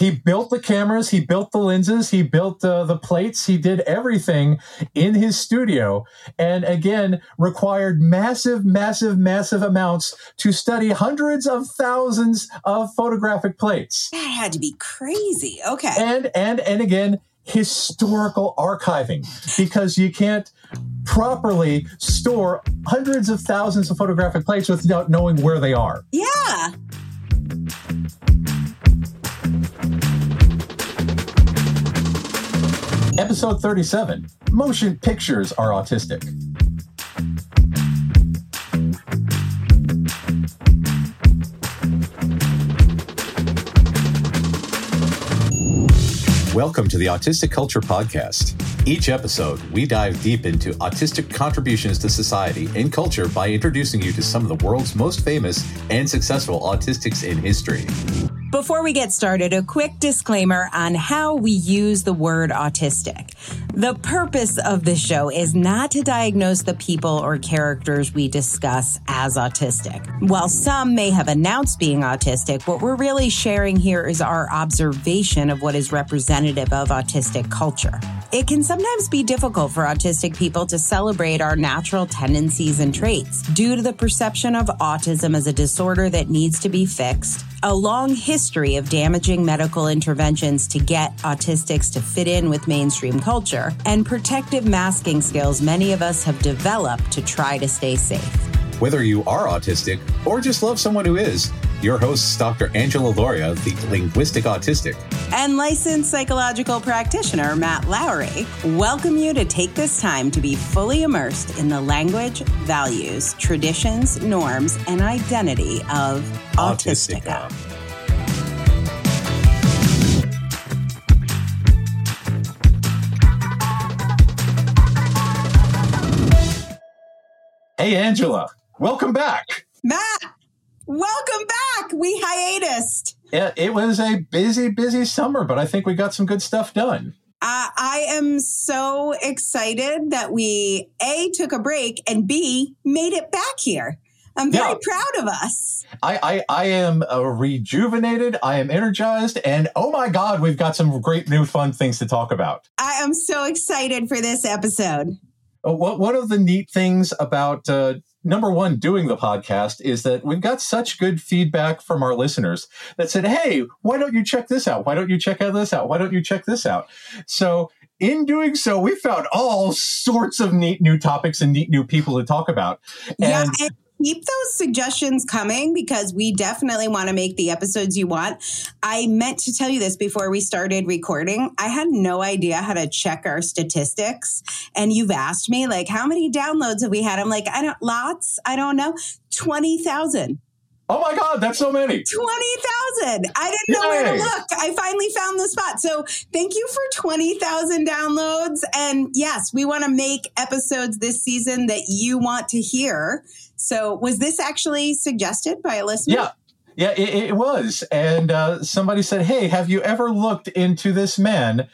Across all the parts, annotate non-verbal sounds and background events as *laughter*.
He built the cameras, he built the lenses, he built uh, the plates, he did everything in his studio. And again, required massive, massive, massive amounts to study hundreds of thousands of photographic plates. That had to be crazy. Okay. And, and, and again, historical archiving because you can't properly store hundreds of thousands of photographic plates without knowing where they are. Yeah. Episode 37 Motion Pictures Are Autistic. Welcome to the Autistic Culture Podcast. Each episode, we dive deep into autistic contributions to society and culture by introducing you to some of the world's most famous and successful autistics in history. Before we get started, a quick disclaimer on how we use the word autistic. The purpose of this show is not to diagnose the people or characters we discuss as autistic. While some may have announced being autistic, what we're really sharing here is our observation of what is representative of autistic culture. It can sometimes be difficult for autistic people to celebrate our natural tendencies and traits due to the perception of autism as a disorder that needs to be fixed a long history of damaging medical interventions to get autistics to fit in with mainstream culture, and protective masking skills many of us have developed to try to stay safe. Whether you are autistic or just love someone who is, your hosts, Dr. Angela Lorio, the linguistic autistic, and licensed psychological practitioner Matt Lowry, welcome you to take this time to be fully immersed in the language, values, traditions, norms, and identity of Autistica. Autistica. Hey, Angela. Welcome back. Matt, welcome back. We hiatused. Yeah, it was a busy, busy summer, but I think we got some good stuff done. Uh, I am so excited that we A, took a break and B, made it back here. I'm very yeah. proud of us. I, I, I am uh, rejuvenated. I am energized. And oh my God, we've got some great new fun things to talk about. I am so excited for this episode. Uh, one of the neat things about uh, number one doing the podcast is that we've got such good feedback from our listeners that said, "Hey, why don't you check this out? Why don't you check out this out? Why don't you check this out?" So in doing so, we found all sorts of neat new topics and neat new people to talk about. And yeah, and keep those suggestions coming because we definitely want to make the episodes you want. I meant to tell you this before we started recording. I had no idea how to check our statistics. And you've asked me, like, how many downloads have we had? I'm like, I don't, lots. I don't know. 20,000. Oh my God, that's so many. 20,000. I didn't know where to look. I finally found the spot. So thank you for 20,000 downloads. And yes, we want to make episodes this season that you want to hear. So was this actually suggested by a listener? Yeah. Yeah, it, it was. And uh, somebody said, Hey, have you ever looked into this man,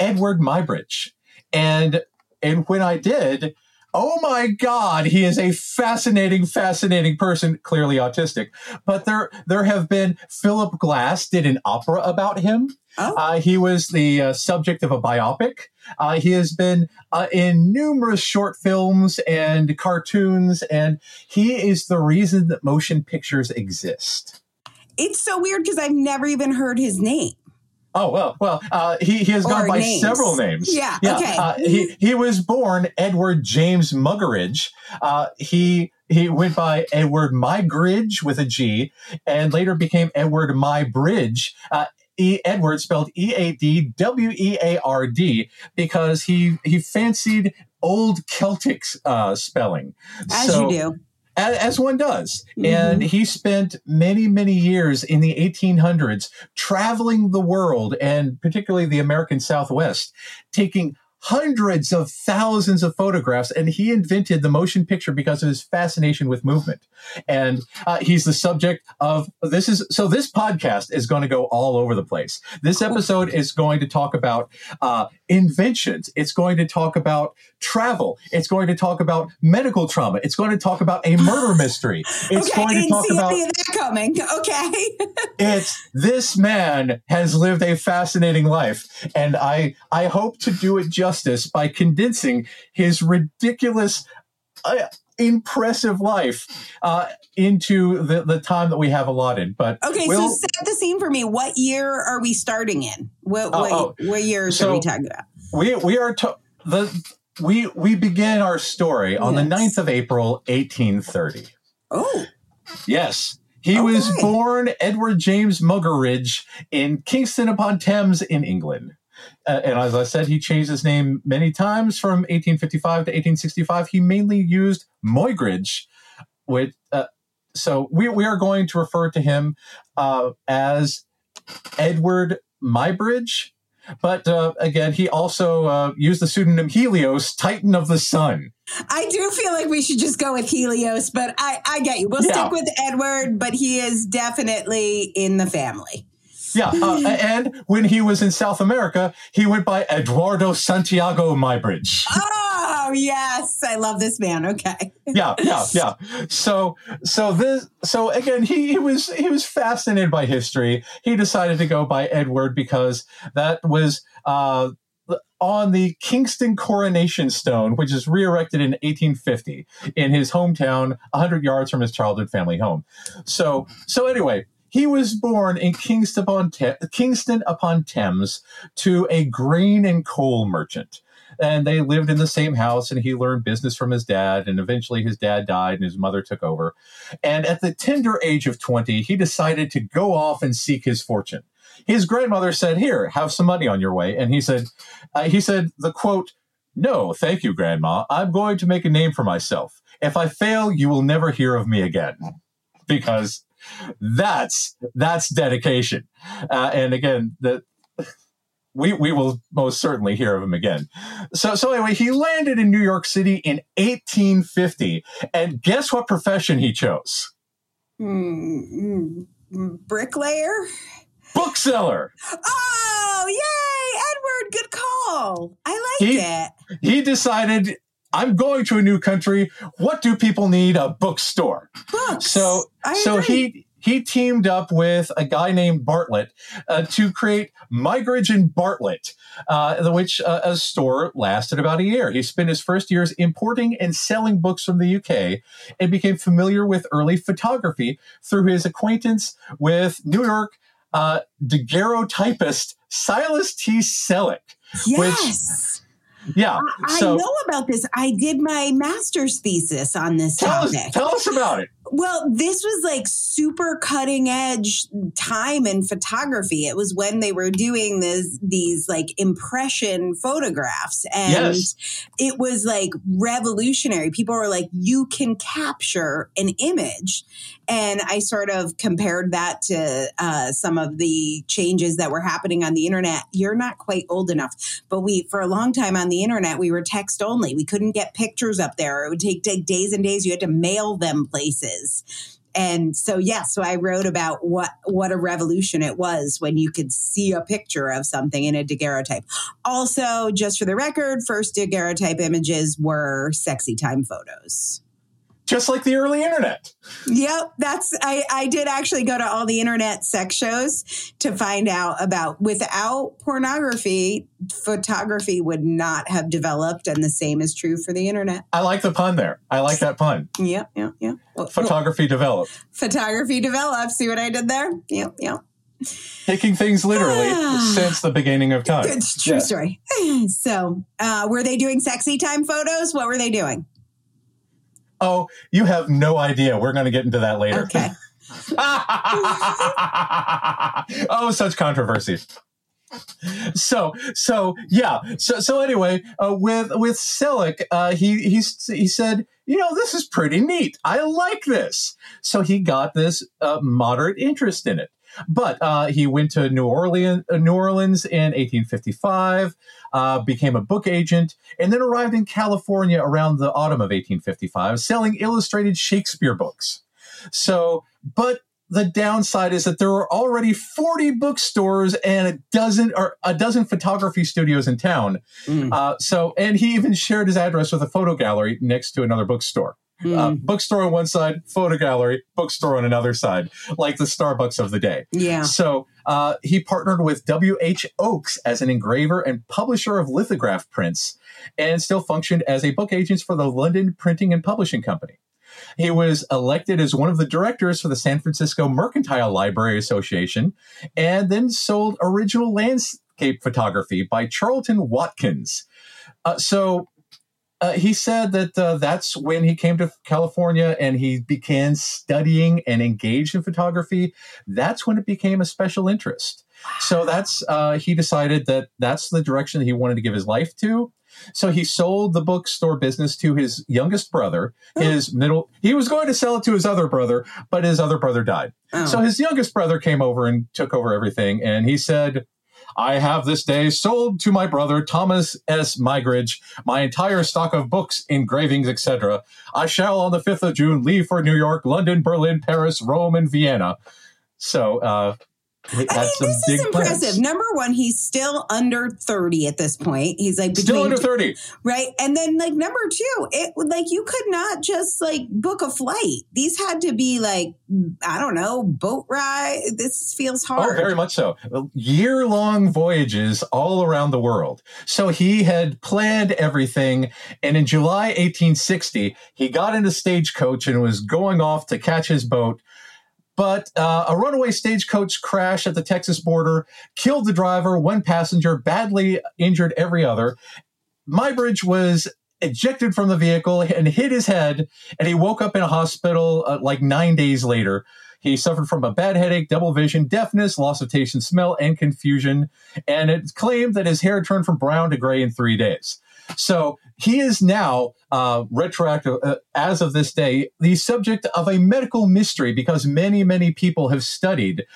Edward Muybridge? And and when I did, oh my god he is a fascinating fascinating person clearly autistic. But there there have been philip glass did an opera about him. Oh. uh, he was the uh, subject of a biopic. Uh, he has been uh, in numerous short films and cartoons and he is the reason that motion pictures exist. It's so weird because i've never even heard his name Oh well, well, uh, he he has or gone by names. several names. Yeah, yeah. Okay. Uh, he he was born Edward James Muggeridge. Uh, he he went by Edward Muygridge with a G, and later became Edward Muybridge. Uh, e Edward spelled E A D W E A R D because he he fancied old Celtic uh, spelling. As so, you do as, one does. Mm-hmm. And he spent many, many years in the 1800s traveling the world and particularly the American Southwest, taking hundreds of thousands of photographs, and he invented the motion picture because of his fascination with movement. And uh, he's the subject of this is so this podcast is going to go all over the place. This episode is going to talk about uh, inventions. It's going to talk about travel. It's going to talk about medical trauma. It's going to talk about a murder *sighs* mystery. It's okay, going to talk about that coming. *laughs* Okay. it's this man has lived a fascinating life, and I I hope to do it justice by condensing his ridiculous. Uh, impressive life uh, into the, the time that we have allotted. But okay, we'll, so set the scene for me. What year are we starting in? What what, oh, what years so are we talking about? We we are to, the we we begin our story on yes. the 9th of April, 1830. Oh. Yes. He okay. was born Edward James Muggeridge in Kingston upon Thames in England. Uh, and as I said, he changed his name many times from 1855 to 1865. He mainly used Muygridge, which, uh, so we, we are going to refer to him uh, as Edward Muybridge. But uh, again, he also uh, used the pseudonym Helios, Titan of the Sun. I do feel like we should just go with Helios, but I, I get you. We'll yeah. stick with Edward, but he is definitely in the family. Yeah, uh, and when he was in South America, he went by Eduardo Santiago Muybridge. Oh yes, I love this man. Okay. yeah, yeah, yeah. So, so this, so again, he, he was he was fascinated by history. He decided to go by Edward because that was. Uh, on the Kingston Coronation Stone, which is re-erected in 1850 in his hometown, 100 yards from his childhood family home. So, so anyway, he was born in Kingston upon, Kingston upon Thames to a grain and coal merchant. And they lived in the same house, and he learned business from his dad. And eventually, his dad died, and his mother took over. And at the tender age of 20, he decided to go off and seek his fortune. His grandmother said, Here, have some money on your way. And he said, uh, He said, the quote, No, thank you, Grandma. I'm going to make a name for myself. If I fail, you will never hear of me again. Because that's that's dedication. Uh, and again, the we we will most certainly hear of him again. So so anyway, he landed in New York City in 1850, and guess what profession he chose? Mm, mm, bricklayer. Bookseller. Oh, yay, Edward! Good call. I like he, it. He decided I'm going to a new country. What do people need? A bookstore. Books. So, I so agree. he he teamed up with a guy named Bartlett uh, to create Muggeridge and Bartlett, uh, which uh, a store lasted about a year. He spent his first years importing and selling books from the UK and became familiar with early photography through his acquaintance with New York uh, daguerreotypist Silas T. Selleck. Yes. Which, yeah. I, so, I know about this. I did my master's thesis on this tell topic. Us, tell us about it. Well, this was like super cutting edge time in photography. It was when they were doing this, these like impression photographs. And yes. it was like revolutionary. People were like, you can capture an image. And I sort of compared that to uh, some of the changes that were happening on the internet. You're not quite old enough, but we, for a long time on the internet, we were text only. We couldn't get pictures up there. It would take, take days and days. You had to mail them places is. And so, yeah, so I wrote about what what a revolution it was when you could see a picture of something in a daguerreotype. Also, just for the record, first daguerreotype images were sexy time photos just like the early internet. Yep, that's I, I did actually go to all the internet sex shows to find out about without pornography, photography would not have developed, and the same is true for the internet. I like the pun there. I like that pun. Yep, yep, yep. photography well, developed. Photography developed. See what I did there? Yep, yep. Taking things literally since the beginning of time. It's true yeah. story. *sighs* So, uh, were they doing sexy time photos? What were they doing? Oh, you have no idea. We're going to get into that later. Okay. *laughs* oh, such controversies. So, so yeah. So, so anyway, uh, with with Selleck, uh, he he he said, you know, this is pretty neat. I like this. So he got this uh, moderate interest in it. But uh, he went to New Orleans, uh, New Orleans in 1855, uh, became a book agent, and then arrived in California around the autumn of 1855, selling illustrated Shakespeare books. So, but the downside is that there were already 40 bookstores and a dozen or a dozen photography studios in town. Mm. Uh, so, and he even shared his address with a photo gallery next to another bookstore. Mm. Uh, bookstore on one side, photo gallery, bookstore on another side, like the Starbucks of the day. Yeah. So uh, he partnered with W.H. Oakes as an engraver and publisher of lithograph prints and still functioned as a book agent for the London Printing and Publishing Company. He was elected as one of the directors for the San Francisco Mercantile Library Association and then sold original landscape photography by Carleton Watkins. Uh, so uh, he said that uh, that's when he came to California and he began studying and engaged in photography. That's when it became a special interest. So that's uh, he decided that that's the direction that he wanted to give his life to. So he sold the bookstore business to his youngest brother. Oh. His middle, he was going to sell it to his other brother, but his other brother died. Oh. So his youngest brother came over and took over everything. And he said, I have this day sold to my brother Thomas S. Muygridge my entire stock of books, engravings, etc. I shall on the 5th of June leave for New York, London, Berlin, Paris, Rome, and Vienna. So uh, I mean, this is impressive. Plans. Number one, he's still under 30 at this point. He's like between, still under 30. Right. And then like number two, it like you could not just like book a flight. These had to be like, I don't know, boat ride. This feels oh, hard. Oh, very much so. Year long voyages all around the world. So he had planned everything. And in July 1860, he got in a stagecoach and was going off to catch his boat but uh, a runaway stagecoach crash at the Texas border killed the driver, one passenger, badly injured every other. Muybridge was ejected from the vehicle and hit his head, and he woke up in a hospital uh, like nine days later. He suffered from a bad headache, double vision, deafness, loss of taste and smell, and confusion. And it's claimed that his hair turned from brown to gray in three days. So he is now uh, retroactive uh, as of this day the subject of a medical mystery because many many people have studied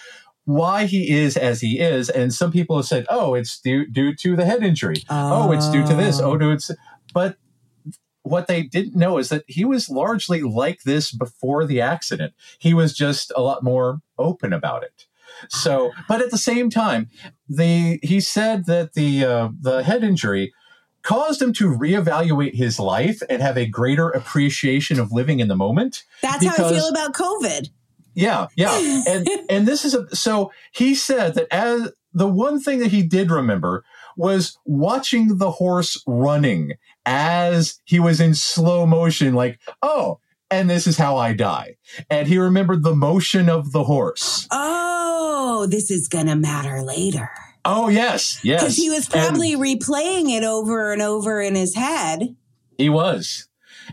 why he is as he is and some people have said oh it's due due to the head injury. Oh, oh it's due to this. Oh. no, it's but what they didn't know is that he was largely like this before the accident. He was just a lot more open about it. So but at the same time the he said that the uh, the head injury caused him to reevaluate his life and have a greater appreciation of living in the moment. That's because, how I feel about COVID. Yeah, yeah. *laughs* and and this is a so he said that as the one thing that he did remember was watching the horse running as he was in slow motion like, "Oh, and this is how I die." And he remembered the motion of the horse. Oh, this is going to matter later. Oh yes, yes. Because he was probably and replaying it over and over in his head. He was.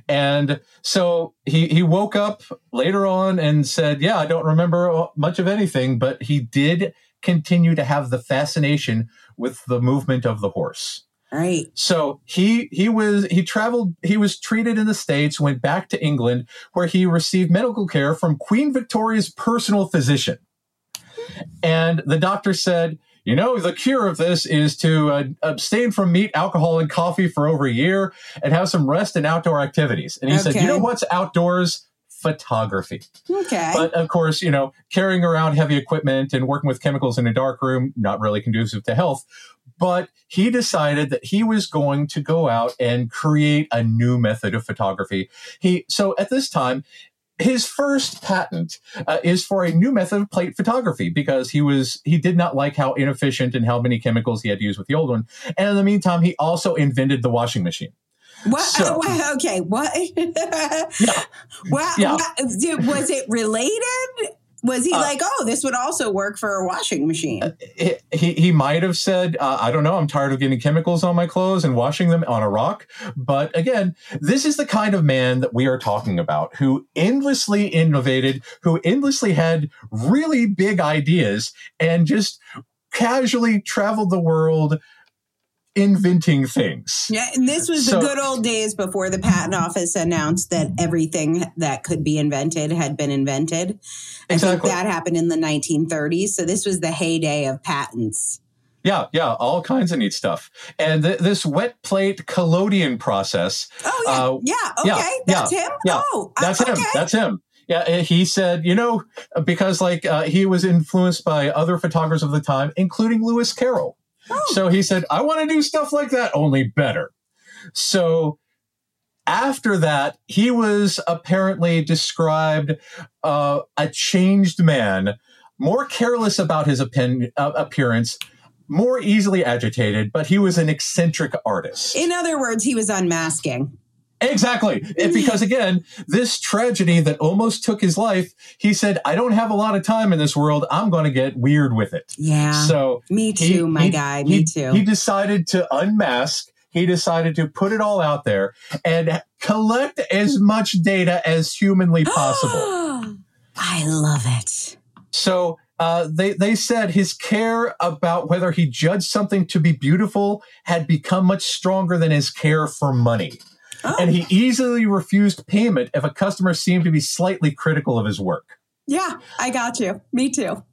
And so he, he woke up later on and said, Yeah, I don't remember much of anything, but he did continue to have the fascination with the movement of the horse. Right. So he he was he traveled he was treated in the states went back to England where he received medical care from Queen Victoria's personal physician. And the doctor said, you know, the cure of this is to uh, abstain from meat, alcohol, and coffee for over a year and have some rest and outdoor activities. And he okay. said, you know what's outdoors? Photography. Okay. But of course, you know, carrying around heavy equipment and working with chemicals in a dark room, not really conducive to health. But he decided that he was going to go out and create a new method of photography. He so at this time his first patent uh, is for a new method of plate photography because he was he did not like how inefficient and how many chemicals he had to use with the old one. And in the meantime, he also invented the washing machine. What? So, uh, okay. What? *laughs* yeah. What, yeah. what? Was it related? Was he uh, like, oh, this would also work for a washing machine? Uh, he, he might have said, uh, I don't know, I'm tired of getting chemicals on my clothes and washing them on a rock. But again, this is the kind of man that we are talking about who endlessly innovated, who endlessly had really big ideas and just casually traveled the world inventing things. Yeah, and this was So- the good old days before the patent office announced that everything that could be invented had been invented. I think that happened in the 1930s. So this was the heyday of patents. Yeah, yeah, all kinds of neat stuff. And th- this wet plate collodion process, Oh yeah, Uh, yeah, yeah, okay, that's him. yeah, oh, uh, that's him. That's him. Yeah, he said, you know, because like uh, he was influenced by other photographers of the time, including Lewis Carroll. Oh. So he said, I want to do stuff like that, only better. So after that, he was apparently described uh, a changed man, more careless about his opin- uh, appearance, more easily agitated, but he was an eccentric artist. In other words, he was unmasking. Exactly. It- because again, this tragedy that almost took his life, he said, I don't have a lot of time in this world. I'm going to get weird with it. Yeah, So me too, he- my he- guy. he- Me too. He decided to unmask. He decided to put it all out there and collect as much data as humanly *gasps* possible. I love it. So uh, they they said his care about whether he judged something to be beautiful had become much stronger than his care for money, Oh, and he easily refused payment if a customer seemed to be slightly critical of his work. yeah, I got you. Me too.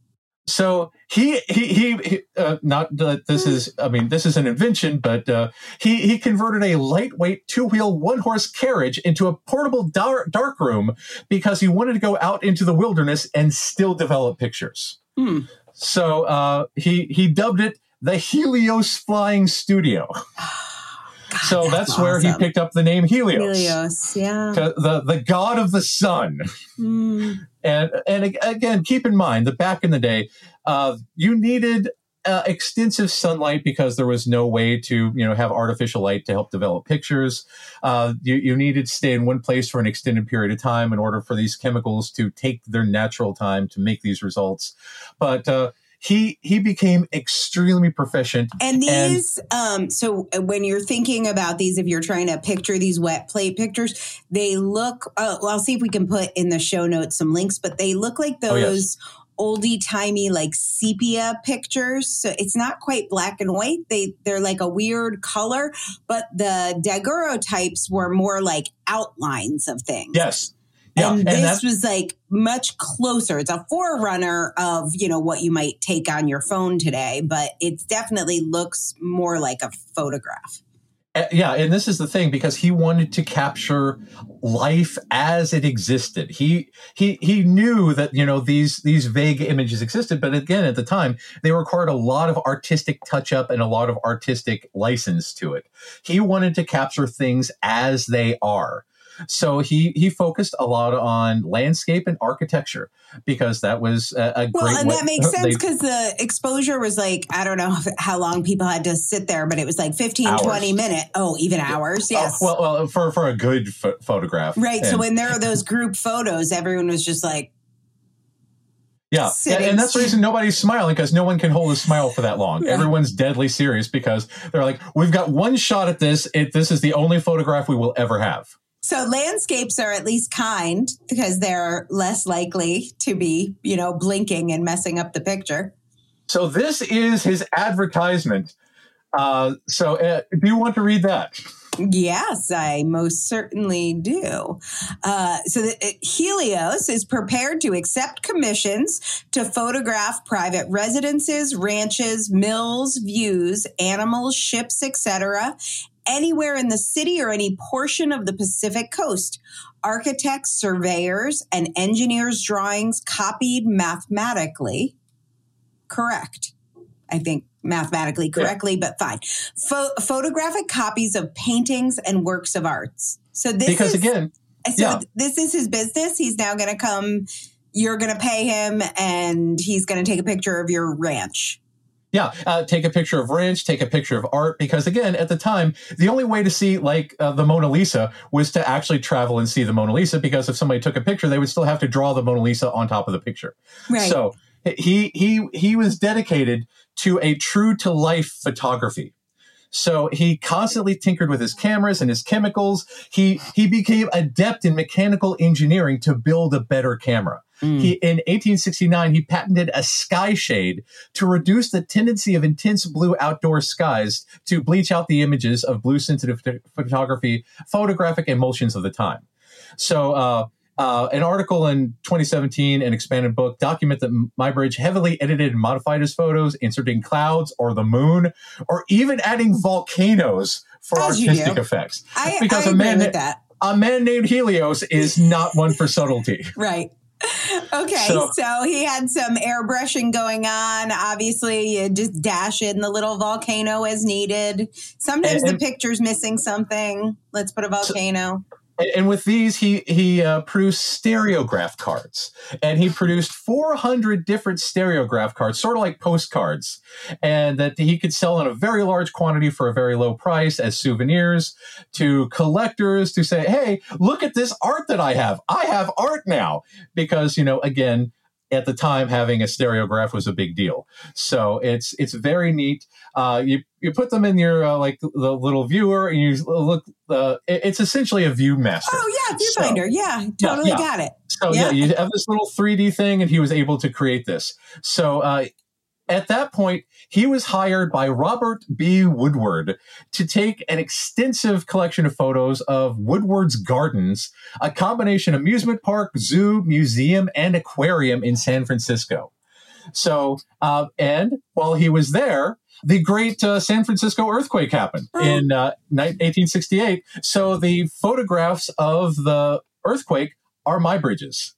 So he he he, he uh, not that this is I mean this is an invention, but uh, he he converted a lightweight two wheel one horse carriage into a portable dark, dark room because he wanted to go out into the wilderness and still develop pictures. Hmm. So uh, he he dubbed it the Helios Flying Studio. *sighs* *laughs* God, So that's, where he picked up the name Helios. Helios. Yeah. The the god of the sun. Hmm. And and again, keep in mind that back in the day, uh, you needed uh, extensive sunlight because there was no way to you know have artificial light to help develop pictures. Uh, you you needed to stay in one place for an extended period of time in order for these chemicals to take their natural time to make these results. But uh, he he became extremely proficient. And these, um, so when you're thinking about these, if you're trying to picture these wet plate pictures, they look. Uh, well, I'll see if we can put in the show notes some links, but they look like Oh, yes. those oldie timey like sepia pictures. So it's not quite black and white. They they're like a weird color, but the daguerreotypes were more like outlines of things. Yes. Yeah, and and, this was like much closer. It's a forerunner of, you know, what you might take on your phone today, but it definitely looks more like a photograph. Uh, yeah, and this is the thing because he wanted to capture life as it existed. He he he knew that you know these these vague images existed, but again, at the time, they required a lot of artistic touch up and a lot of artistic license to it. He wanted to capture things as they are. So he he focused a lot on landscape and architecture because that was a, a Well, great and way- that *laughs* makes sense because the exposure was like, I don't know *laughs* how long people had to sit there, but it was like 15, Hours. 20 minutes. Oh, even hours. Oh, yes. Oh, well, well, for for a good pho- photograph, right. So when there are *laughs* those group photos, everyone was just like, Yeah, and, and that's the reason nobody's smiling because no one can hold a smile for that long. Right. Everyone's deadly serious because they're like, "We've got one shot at this. It, this is the only photograph we will ever have." So landscapes are at least kind because they're less likely to be, you know, blinking and messing up the picture. So this is his advertisement. Uh, so, uh, do you want to read that? Yes, I most certainly do. Uh, so the, uh, Helios is prepared to accept commissions to photograph private residences, ranches, mills, views, animals, ships, etc., anywhere in the city or any portion of the Pacific coast. Architects, surveyors, and engineers' drawings copied mathematically. Correct. I think mathematically correctly, but fine. Pho- photographic copies of paintings and works of arts. So this Because is, again, so yeah. this is his business. He's now going to come. You're going to pay him, and he's going to take a picture of your ranch. Yeah, uh, take a picture of ranch, take a picture of art. Because again, at the time, the only way to see like uh, the Mona Lisa was to actually travel and see the Mona Lisa. Because if somebody took a picture, they would still have to draw the Mona Lisa on top of the picture. Right. So he he he was dedicated to a true to life photography. So he constantly tinkered with his cameras and his chemicals. He he became adept in mechanical engineering to build a better camera. Mm. He in 1869 he patented a sky shade to reduce the tendency of intense blue outdoor skies to bleach out the images of blue sensitive photography, photographic emulsions of the time. So uh, uh, an article in 2017, an expanded book, document that Muybridge heavily edited and modified his photos, inserting clouds or the moon, or even adding volcanoes for As artistic effects. I, because I a man with that. A man named Helios is not one for subtlety. *laughs* Right. Okay, so, so, he had some airbrushing going on. Obviously, you just dash in the little volcano as needed. Sometimes and, the picture's missing something. Let's put a volcano. So, and with these, he he uh, produced stereograph cards, and he produced 400 different stereograph cards, sort of like postcards, and that he could sell in a very large quantity for a very low price as souvenirs to collectors to say, "Hey, look at this art that I have! I have art now!" Because you know, again, at the time having a stereograph was a big deal. So it's it's very neat. Uh, you you put them in your uh, like the little viewer and you look. Uh, it's essentially a view ViewMaster. Oh yeah, viewfinder. So, yeah, totally yeah, got it. So yeah. yeah. you have this little 3D thing, and he was able to create this. So uh, at that point, he was hired by Robert B. Woodward to take an extensive collection of photos of Woodward's Gardens, a combination amusement park, zoo, museum, and aquarium in San Francisco. So, uh, and while he was there, the great uh, San Francisco earthquake happened oh. in uh, 1868. So the photographs of the earthquake are Muybridge's.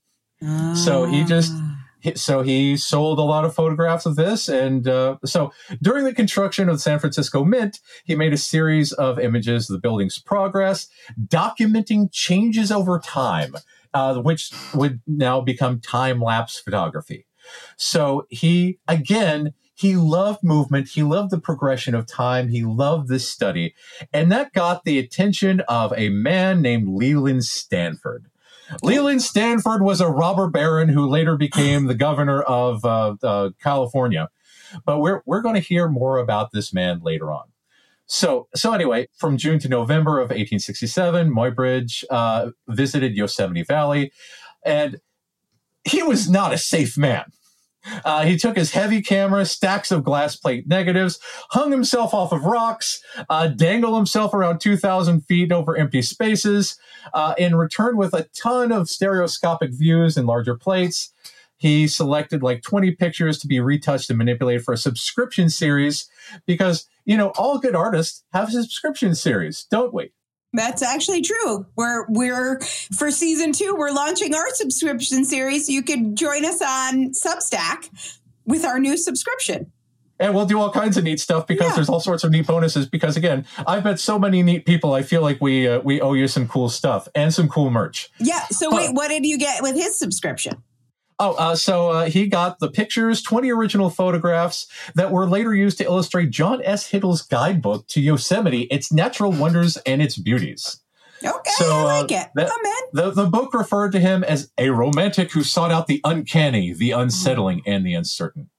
So he just ah so he sold a lot of photographs of this and uh, so during the construction of the san francisco mint he made a series of images of the building's progress documenting changes over time uh, which would now become time-lapse photography so he again he loved movement he loved the progression of time he loved this study and that got the attention of a man named leland stanford Leland Stanford was a robber baron who later became the governor of uh, uh, California. But we're, we're going to hear more about this man later on. So, so anyway, from June to November of 1867, Muybridge uh, visited Yosemite Valley, and he was not a safe man. Uh, he took his heavy camera, stacks of glass plate negatives, hung himself off of rocks, uh, dangled himself around 2,000 feet over empty spaces, uh, and returned with a ton of stereoscopic views and larger plates. He selected like 20 pictures to be retouched and manipulated for a subscription series because, you know, all good artists have a subscription series, don't we? That's actually true. We're we're for season two, we're launching our subscription series. You could join us on Substack with our new subscription. And we'll do all kinds of neat stuff because yeah. there's all sorts of neat bonuses. Because again, I've met so many neat people. I feel like we uh, we owe you some cool stuff and some cool merch. Yeah. So wait, what did you get with his subscription? Oh, uh, so uh, he got the pictures, 20 original photographs that were later used to illustrate John S. Hittell's guidebook to Yosemite, its natural wonders and its beauties. Okay, so, I like uh, it. The, the, the, book referred to him as a romantic who sought out the uncanny, the unsettling, and the uncertain.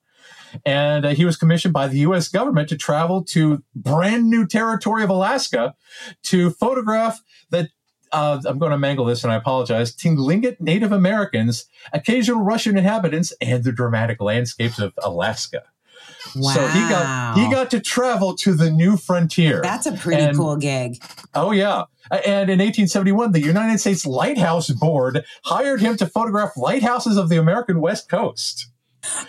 And uh, he was commissioned by the U.S. government to travel to brand new territory of Alaska to photograph the uh, I'm going to mangle this and I apologize. Tlingit Native Americans, occasional Russian inhabitants, and the dramatic landscapes of Alaska. Wow. So he got he got to travel to the new frontier. That's a pretty and, cool gig. Oh yeah. And in 1871, the United States Lighthouse Board hired him to photograph lighthouses of the American West Coast.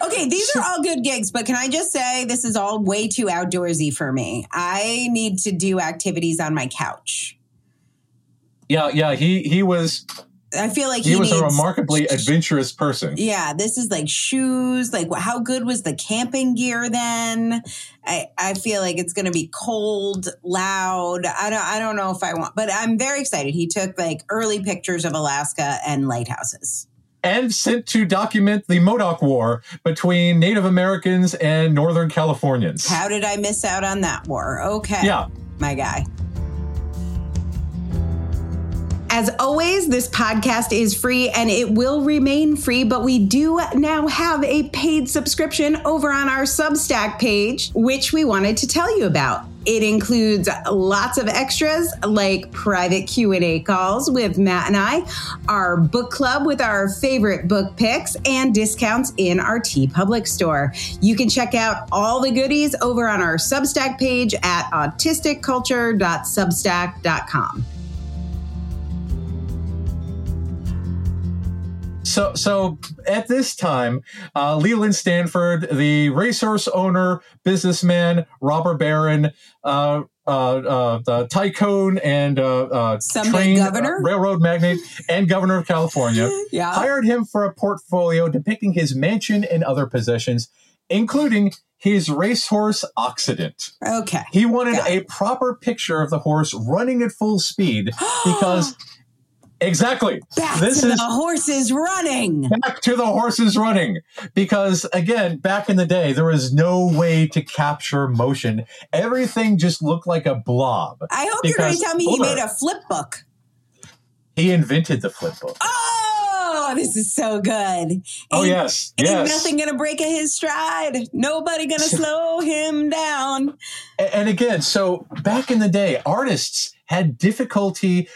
Okay, these are all good gigs, but can I just say this is all way too outdoorsy for me? I need to do activities on my couch. Yeah, yeah, he he was I feel like he, he was needs, a remarkably adventurous person. Yeah, this is like shoes. Like, how good was the camping gear then? I, I feel like it's going to be cold, loud. I don't I don't know if I want, but I'm very excited. He took like early pictures of Alaska and lighthouses. And sent to document the Modoc War between Native Americans and Northern Californians. How did I miss out on that war? Okay. Yeah. My guy. As always, this podcast is free and it will remain free, but we do now have a paid subscription over on our Substack page, which we wanted to tell you about. It includes lots of extras like private Q&A calls with Matt and I, our book club with our favorite book picks, and discounts in our TeePublic store. You can check out all the goodies over on our Substack page at autisticculture.substack.com. So, so at this time, uh, Leland Stanford, the racehorse owner, businessman, robber baron, uh, uh, uh, the tycoon and uh, uh, train governor? railroad magnate and governor of California, *laughs* Yeah. hired him for a portfolio depicting his mansion and other possessions, including his racehorse Occident. Okay. He wanted a proper picture of the horse running at full speed *gasps* because exactly Back this to is the horses running. back to the horses running because again back in the day there was no way to capture motion everything just looked like a blob I hope you're going to tell me he made a flip book. he invented the flip book Oh, this is so good. oh yes Ain't yes nothing gonna break his stride. Nobody gonna slow him down. And again so back in the day artists had difficulty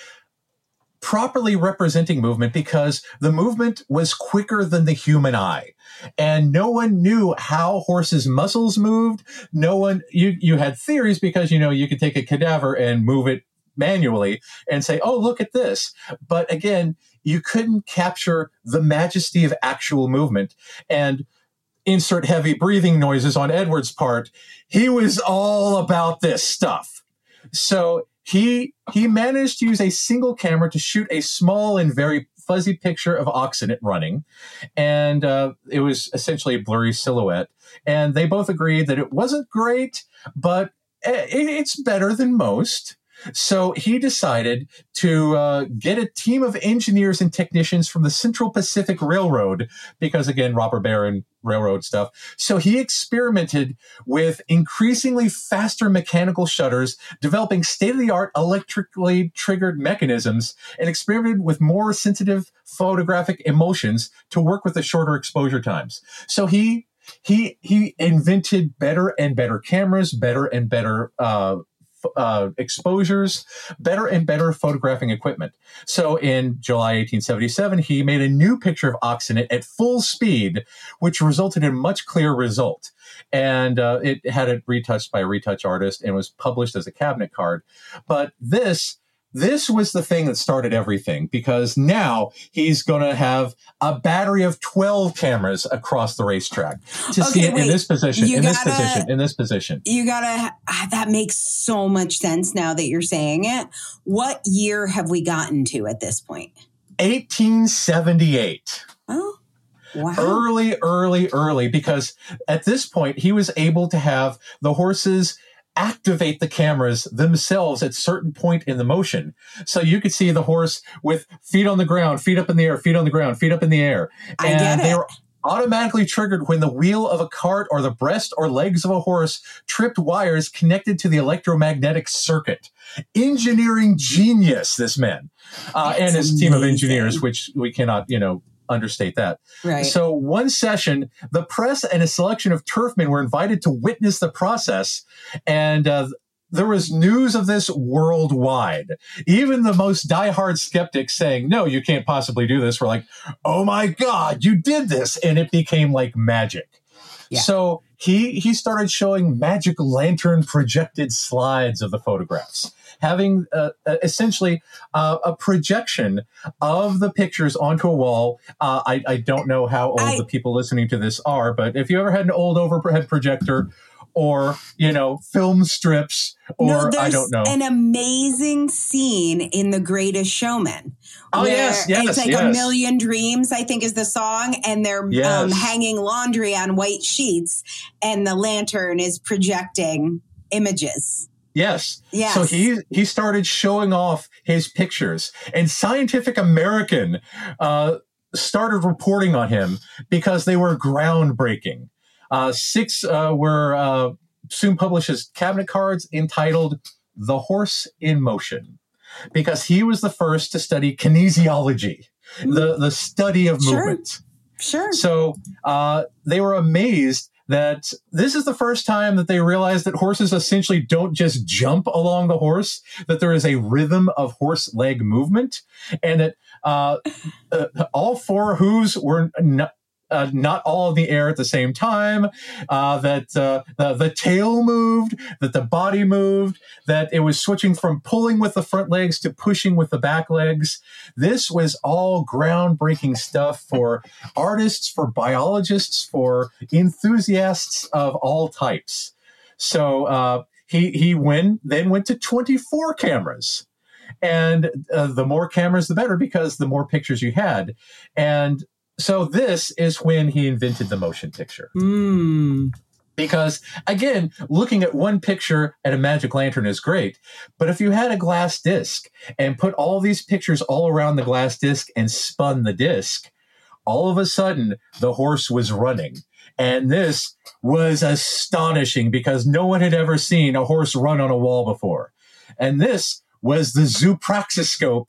properly representing movement because the movement was quicker than the human eye. And no one knew how horses muscles moved. No one you you had theories because you know you could take a cadaver and move it manually and say oh look at this. But again you couldn't capture the majesty of actual movement. And insert heavy breathing noises on edward's part. He was all about this stuff. So he he managed to use a single camera to shoot a small and very fuzzy picture of Occident running, and uh, it was essentially a blurry silhouette. And they both agreed that it wasn't great, but i- it's better than most. So he decided to uh, get a team of engineers and technicians from the Central Pacific Railroad, because again, Robert baron railroad stuff. So he experimented with increasingly faster mechanical shutters, developing state of the art electrically triggered mechanisms, and experimented with more sensitive photographic emulsions to work with the shorter exposure times. So he he he invented better and better cameras, better and better uh, uh, exposures, better and better photographing equipment. So in July 1877, he made a new picture of Occident at full speed, which resulted in much clearer result. And uh, it had it retouched by a retouch artist and was published as a cabinet card. But this this was the thing that started everything because now he's going to have a battery of 12 cameras across the racetrack to see it wait. in this position, in this gotta- position, in this position. You gotta. ah, That makes so much sense now that you're saying it. What year have we gotten to at this point? 1878. Oh, wow. early, early, early, because at this point he was able to have the horses activate the cameras themselves at certain point in the motion. So you could see the horse with feet on the ground, feet up in the air, feet on the ground, feet up in the air. I and get they it. were automatically triggered when the wheel of a cart or the breast or legs of a horse tripped wires connected to the electromagnetic circuit. Engineering genius, this man. Uh, and his team of engineers, which we cannot, you know, understate that. Right. So one session, the press and a selection of turfmen were invited to witness the process, and uh, there was news of this worldwide. Even the most diehard skeptics saying, "No, you can't possibly do this." Were like, "Oh my God, you did this!" And it became like magic. Yeah. So he he started showing magic lantern projected slides of the photographs, having uh, uh, essentially uh, a projection of the pictures onto a wall. Uh, I, I don't know how old I- the people listening to this are, but if you ever had an old overhead projector or you know film strips or no, I don't know. an amazing scene in The Greatest Showman. Oh, yes, yes, It's like a million dreams, I think is the song, and they're um, hanging laundry on white sheets, and the lantern is projecting images. Yes. Yes. So he he started showing off his pictures, and Scientific American uh, started reporting on him because they were groundbreaking. Uh, six uh, were uh, soon published as cabinet cards entitled "The Horse in Motion." because he was the first to study kinesiology, Mm. the, the study of Sure. movement. Sure. So uh, they were amazed that this is the first time that they realized that horses essentially don't just jump along the horse, that there is a rhythm of horse leg movement, and that uh, uh, all four hooves were not. Uh, not all in the air at the same time. Uh, that uh, the, the tail moved, that the body moved, that it was switching from pulling with the front legs to pushing with the back legs. This was all groundbreaking stuff for artists, for biologists, for enthusiasts of all types. So uh, he he went then went to 24 cameras, and uh, the more cameras, the better because the more pictures you had. And so this is when he invented the motion picture. Mm. Because again, looking at one picture at a magic lantern is great, but if you had a glass disc and put all these pictures all around the glass disc and spun the disc, all of a sudden the horse was running. And this was astonishing because no one had ever seen a horse run on a wall before. And this was the zoopraxiscope,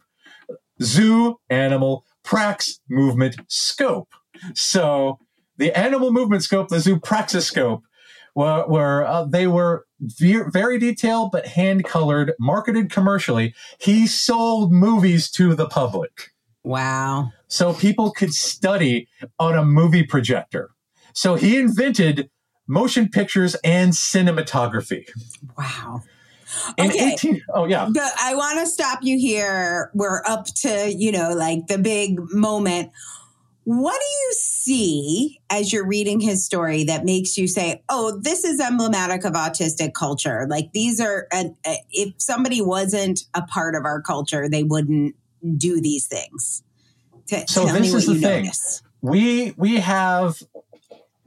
zoo animal prax movement scope. So the animal movement scope, the zoopraxiscope, were, were uh, they were ve- very detailed but hand colored, marketed commercially. He sold movies to the public Wow. so people could study on a movie projector. So he invented motion pictures and cinematography. Wow. In Okay. 18 oh yeah. But I want to stop you here. We're up to, you know, like the big moment. What do you see as you're reading his story that makes you say, oh, this is emblematic of autistic culture? Like these are, uh, uh, if somebody wasn't a part of our culture, they wouldn't do these things. T- So this is the thing. notice. We we have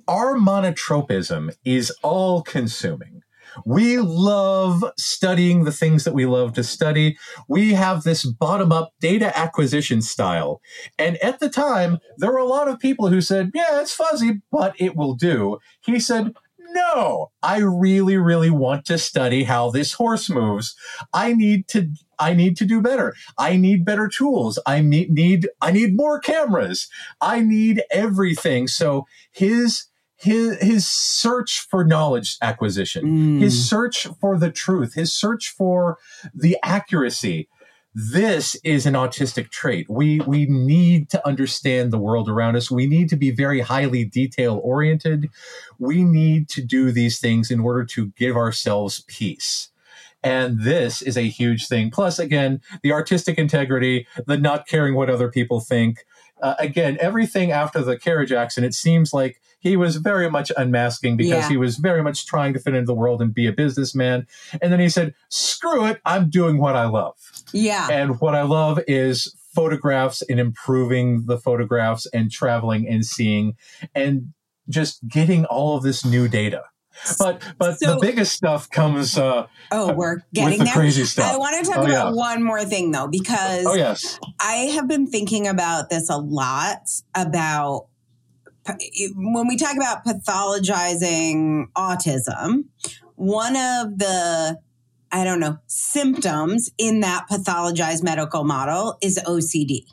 our monotropism is all consuming. We love studying the things that we love to study. We have this bottom up data acquisition style. And at the time, there were a lot of people who said, yeah, it's fuzzy, but it will do. He said, no, I really, really want to study how this horse moves. I need to, I need to do better. I need better tools. I need, need, I need more cameras. I need everything. So his, his, his search for knowledge acquisition, Mm. his search for the truth, his search for the accuracy. This is an autistic trait. We we need to understand the world around us. We need to be very highly detail oriented. We need to do these things in order to give ourselves peace. And this is a huge thing. Plus, again, the artistic integrity, the not caring what other people think. Uh, again, everything after the carriage accident, it seems like he was very much unmasking because Yeah. he was very much trying to fit into the world and be a businessman. And then he said, screw it, I'm doing what I love. Yeah. And what I love is photographs and improving the photographs and traveling and seeing and just getting all of this new data. But but So- the biggest stuff comes uh Oh, we're getting the there. crazy stuff. I want to talk Oh, about yeah. one more thing though, because oh yes. I have been thinking about this a lot about when we talk about pathologizing autism, one of the I don't know, symptoms in that pathologized medical model is OCD.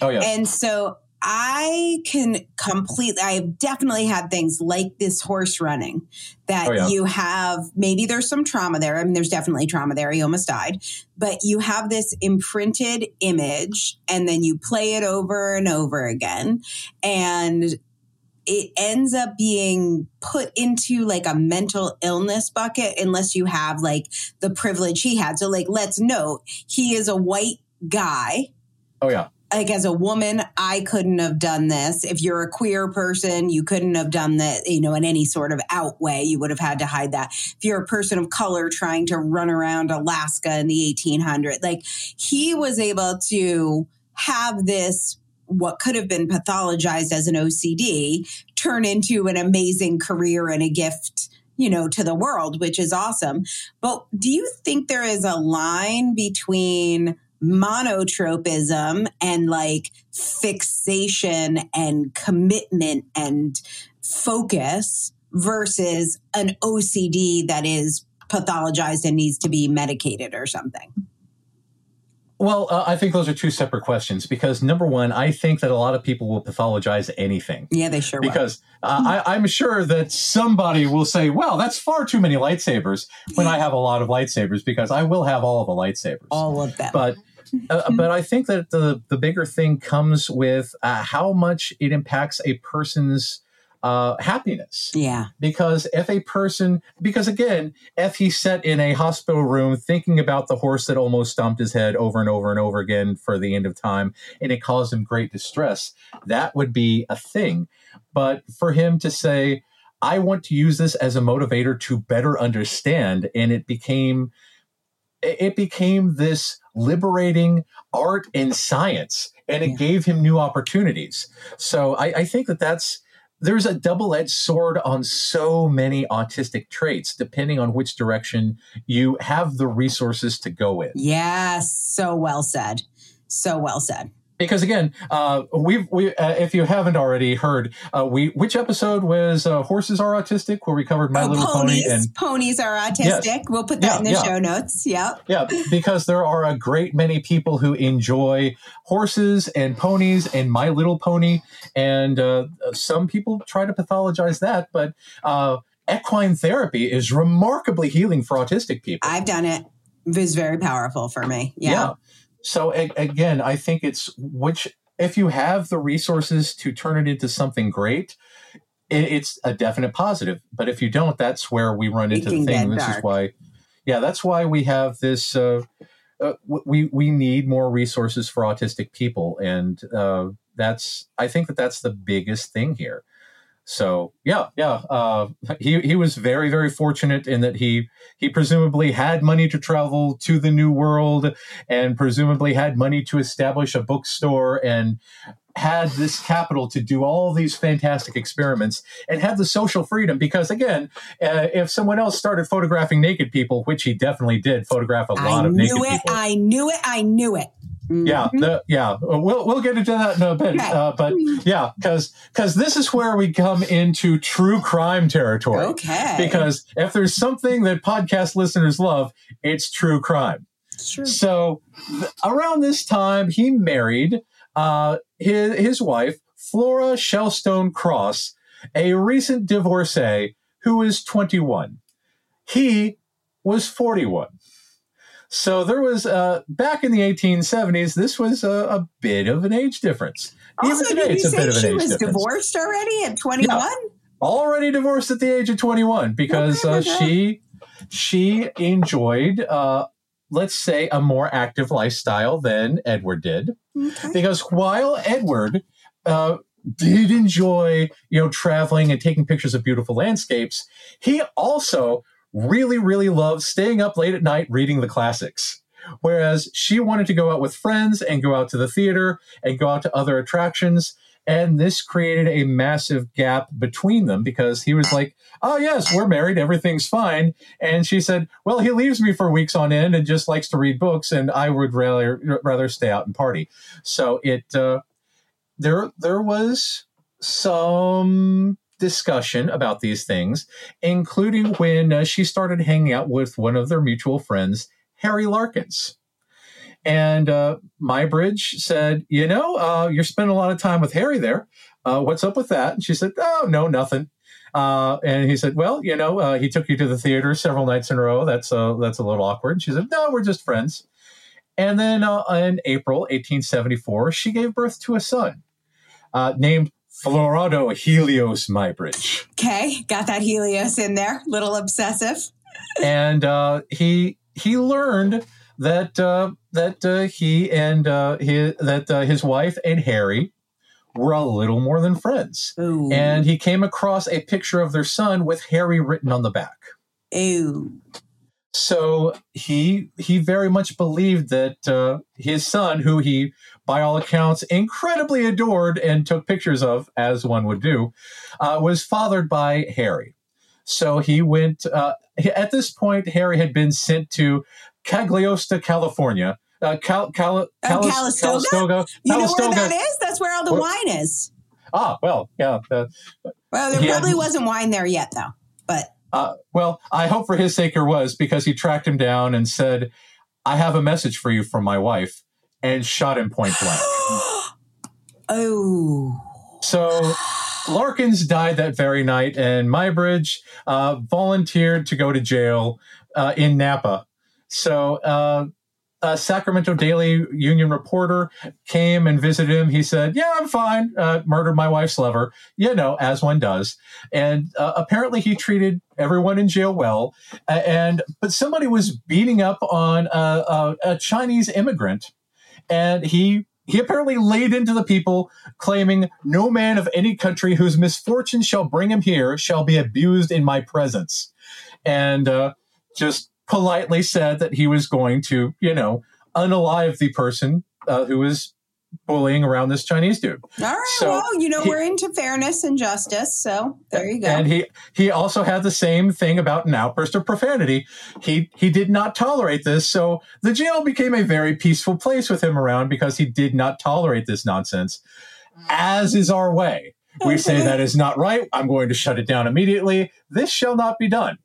Oh yes. And so I can completely, I have definitely had things like this horse running that Oh, yeah. you have, maybe there's some trauma there. I mean, there's definitely trauma there. He almost died. But you have this imprinted image and then you play it over and over again. And it ends up being put into like a mental illness bucket unless you have like the privilege he had. So, like, let's note he is a white guy oh yeah. like as a woman, I couldn't have done this. If you're a queer person, you couldn't have done that, you know, in any sort of out way. You would have had to hide that. If you're a person of color trying to run around Alaska in the 1800s, like he was able to have this what could have been pathologized as an OCD turn into an amazing career and a gift you know to the world which is awesome but do you think there is a line between monotropism and like fixation and commitment and focus versus an OCD that is pathologized and needs to be medicated or something. Well, uh, I think those are two separate questions because number one, I think that a lot of people will pathologize anything. Yeah, they sure will because uh, I, I'm sure that somebody will say, "Well, that's far too many lightsabers." When I have a lot of lightsabers, because I will have all of the lightsabers, all of them. But uh, but I think that the the bigger thing comes with uh, how much it impacts a person's uh, happiness. Yeah. Because if a person, because again, if he sat in a hospital room thinking about the horse that almost stomped his head over and over and over again for the end of time, and it caused him great distress, that would be a thing. But for him to say, I want to use this as a motivator to better understand, and it became it became this liberating art and science and it yeah. gave him new opportunities so I, I, think that that's there's a double-edged sword on so many autistic traits depending on which direction you have the resources to go in yes so well said. So well said because again, uh, we've we uh, if you haven't already heard, uh, we which episode was uh, horses are autistic where we covered My oh, Little ponies, Pony and ponies are autistic. Yes. We'll put that yeah, in the yeah. show notes. Yeah, yeah, because there are a great many people who enjoy horses and ponies and My Little Pony, and uh, some people try to pathologize that, but uh, equine therapy is remarkably healing for autistic people. I've done it. It was very powerful for me. yeah. yeah so a- again, I think it's which if you have the resources to turn it into something great, it, it's a definite positive. But if you don't, that's where we run into the thing. This dark. is why, yeah, that's why we have this. Uh, uh, we we need more resources for autistic people, and uh, that's I think that that's the biggest thing here. So yeah, yeah, uh, he he was very very fortunate in that he he presumably had money to travel to the new world, and presumably had money to establish a bookstore and had this capital to do all these fantastic experiments and had the social freedom because again uh, if someone else started photographing naked people which he definitely did photograph a lot I of naked it, people. I knew it i knew it Mm-hmm. Yeah, the, yeah. We'll we'll get into that in a bit, okay. uh, but yeah, because because this is where we come into true crime territory. Okay. Because if there's something that podcast listeners love, it's true crime. Sure. So th- around this time, he married uh, his his wife Flora Shellstone Cross, a recent divorcee who is 21. He was 41. So there was uh, back in the 1870s. This was a, a bit of an age difference. Also, Even today, did you say she was difference. divorced already at 21? Yeah, already divorced at the age of 21 because uh, she she enjoyed uh, let's say a more active lifestyle than Edward did. Okay. Because while Edward uh, did enjoy you know traveling and taking pictures of beautiful landscapes, he also really, really loved staying up late at night reading the classics. Whereas she wanted to go out with friends and go out to the theater and go out to other attractions. And this created a massive gap between them because he was like, Oh, yes, we're married. Everything's fine. And she said, Well, he leaves me for weeks on end and just likes to read books. And I would rather, rather stay out and party. So it, uh, there, there was some discussion about these things, including when uh, she started hanging out with one of their mutual friends, Harry Larkyns. And uh, Muybridge said, You know, uh, you're spending a lot of time with Harry there. Uh, what's up with that? And she said, Oh, no, nothing. Uh, and he said, "Well, you know, uh, he took you to the theater several nights in a row. That's uh, that's a little awkward." And she said, "No, we're just friends." And then uh, in April 1874, she gave birth to a son uh, named Florado Helios Muybridge. Okay, got that Helios in there. Little obsessive. and uh, he he learned that uh, that uh, he and uh, his that uh, his wife and Harry were a little more than friends. Ooh. And he came across a picture of their son with Harry written on the back. Ooh. So he he very much believed that uh, his son, who he by all accounts incredibly adored and took pictures of, as one would do, uh, was fathered by Harry. So he went. Uh, at this point, Harry had been sent to Cagliostro, California. Uh, Cal, Cal, oh, Cal, Calistoga? Calistoga. You know where that is? That's where all the wine is. Ah, well, yeah. Uh, well, there probably had, wasn't wine there yet, though. But uh, well, I hope for his sake there was because he tracked him down and said, I have a message for you from my wife. And shot him point blank. *gasps* oh. So Larkyns died that very night, and Muybridge uh, volunteered to go to jail uh, in Napa. So uh, a Sacramento Daily Union reporter came and visited him. He said, "Yeah, I'm fine. Uh, murdered my wife's lover, you know, as one does." And uh, apparently, he treated everyone in jail well. and but somebody was beating up on a, a, a Chinese immigrant, and he he apparently laid into the people, claiming, No man of any country whose misfortune shall bring him here shall be abused in my presence. And uh, just politely said that he was going to, you know, unalive the person uh, who was bullying around this Chinese dude. All right. So well, you know, he, we're into fairness and justice. So there you go. And he he also had the same thing about an outburst of profanity. He he did not tolerate this. So the jail became a very peaceful place with him around because he did not tolerate this nonsense. As is our way. We *laughs* say that is not right. I'm going to shut it down immediately. This shall not be done.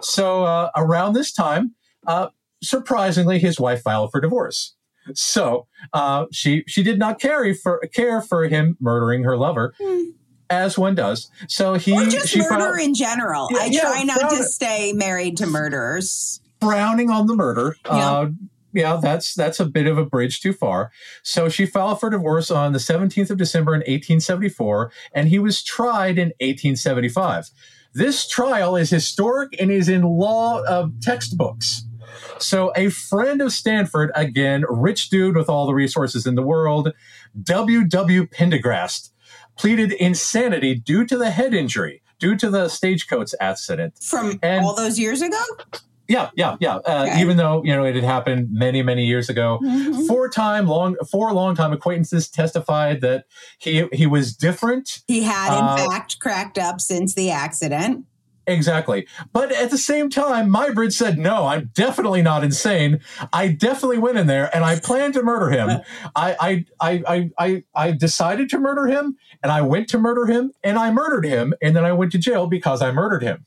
So uh, around this time, uh, surprisingly, his wife filed for divorce. So uh, she she did not carry for care for him murdering her lover. Mm. As one does, so he or just murder filed, in general. Yeah, I yeah, try not to stay married to murderers. Frowning on the murder, yeah. Uh, yeah, that's that's a bit of a bridge too far. So she filed for divorce on the 17th of December in 1874, and he was tried in 1875. This trial is historic and is in law uh, textbooks. So, a friend of Stanford, again, rich dude with all the resources in the world, W. W. Pendergrast, pleaded insanity due to the head injury, due to the stagecoach accident. From and, all those years ago? Yeah, yeah, yeah. Uh, okay. Even though you know it had happened many, many years ago, mm-hmm. four time long, four long time acquaintances testified that he he was different. He had, in uh, fact, cracked up since the accident. Exactly. But at the same time, Muybridge said, no, I'm definitely not insane. I definitely went in there and I planned to murder him. *laughs* I, I, I, I, I decided to murder him and I went to murder him and I murdered him. And then I went to jail because I murdered him.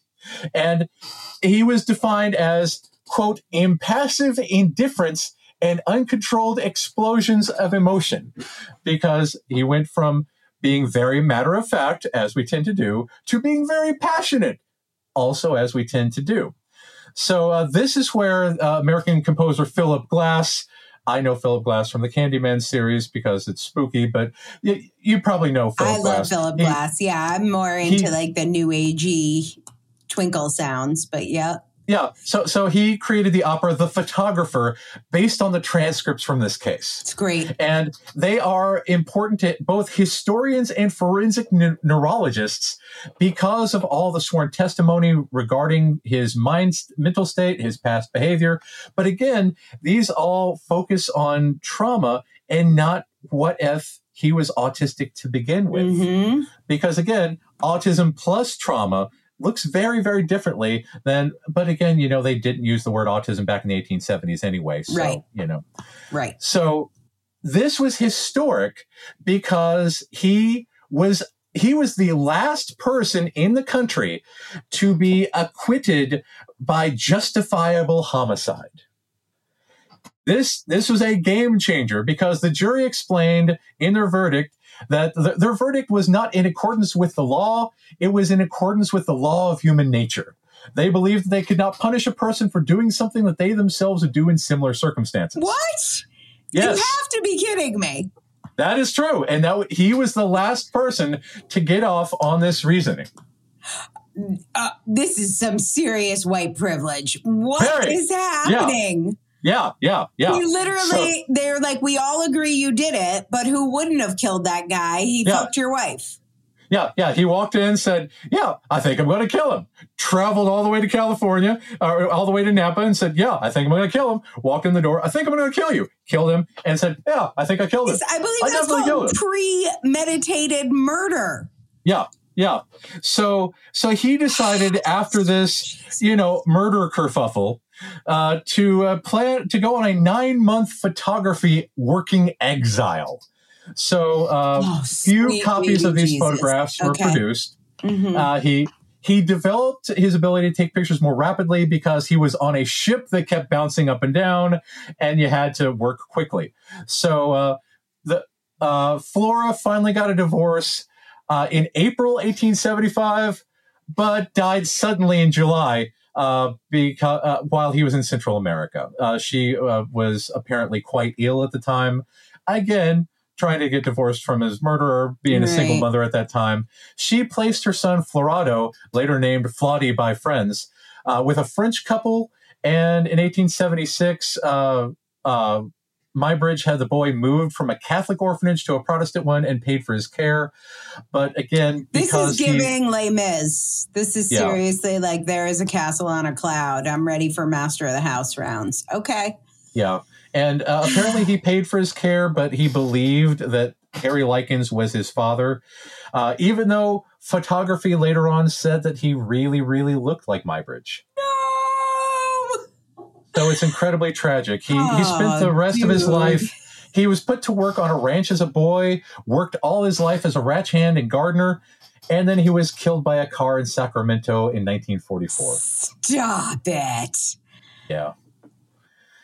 And he was defined as, quote, impassive indifference and uncontrolled explosions of emotion because he went from being very matter of fact, as we tend to do, to being very passionate, also as we tend to do. So uh, this is where uh, American composer Philip Glass. I know Philip Glass from the Candyman series because it's spooky, but you, you probably know Philip I Glass. love Philip Glass. Yeah, I'm more into he, like the new agey twinkle sounds, but yeah. Yeah, so so he created the opera The Photographer based on the transcripts from this case. It's great. And they are important to both historians and forensic ne- neurologists because of all the sworn testimony regarding his mind mental state, his past behavior. But again, these all focus on trauma and not what if he was autistic to begin with. Mm-hmm. Because again, autism plus trauma looks very, very differently than, but again, you know, they didn't use the word autism back in the 1870s anyway. So, right. you know, right. So this was historic because he was he was the last person in the country to be acquitted by justifiable homicide. This this was a game changer because the jury explained in their verdict that th- their verdict was not in accordance with the law, it was in accordance with the law of human nature. They believed they could not punish a person for doing something that they themselves would do in similar circumstances. What? Yes. You have to be kidding me. That is true. And that he was the last person to get off on this reasoning. Uh, this is some serious white privilege. What Very. is happening? Yeah. Yeah, yeah, yeah. He literally, so, they're like, we all agree you did it, but who wouldn't have killed that guy? He yeah. fucked your wife. Yeah, yeah. He walked in, said, "Yeah, I think I'm going to kill him." Traveled all the way to California, or all the way to Napa, and said, "Yeah, I think I'm going to kill him." Walked in the door, "I think I'm going to kill you." Killed him, and said, "Yeah, I think I killed him." I believe I that's called premeditated murder. Yeah, yeah. So, so he decided *sighs* after this, you know, murder kerfuffle, uh, to uh, plan to go on a nine month photography working exile. So, uh, oh, few copies of these Jesus. photographs were produced. Mm-hmm. Uh, he he developed his ability to take pictures more rapidly because he was on a ship that kept bouncing up and down, and you had to work quickly. So uh, the uh, Flora finally got a divorce uh, in April 1875, but died suddenly in July. Uh, because uh, while he was in Central America, uh, she was apparently quite ill at the time. Again, trying to get divorced from his murderer, being right. a single mother at that time. She placed her son Florado, later named Flotty by friends, uh, with a French couple. And in 1876, uh, uh, Muybridge had the boy moved from a Catholic orphanage to a Protestant one and paid for his care. But again, this is giving he, Les Mis. This is yeah. seriously like there is a castle on a cloud. I'm ready for Master of the House rounds. Okay. Yeah. And uh, apparently he paid for his care, but he believed that Harry Larkyns was his father, uh, even though photography later on said that he really, really looked like Muybridge. No! So it's incredibly tragic. He, oh, he spent the rest dude. of his life. He was put to work on a ranch as a boy, worked all his life as a ranch hand and gardener, and then he was killed by a car in Sacramento in 1944. Stop it. Yeah.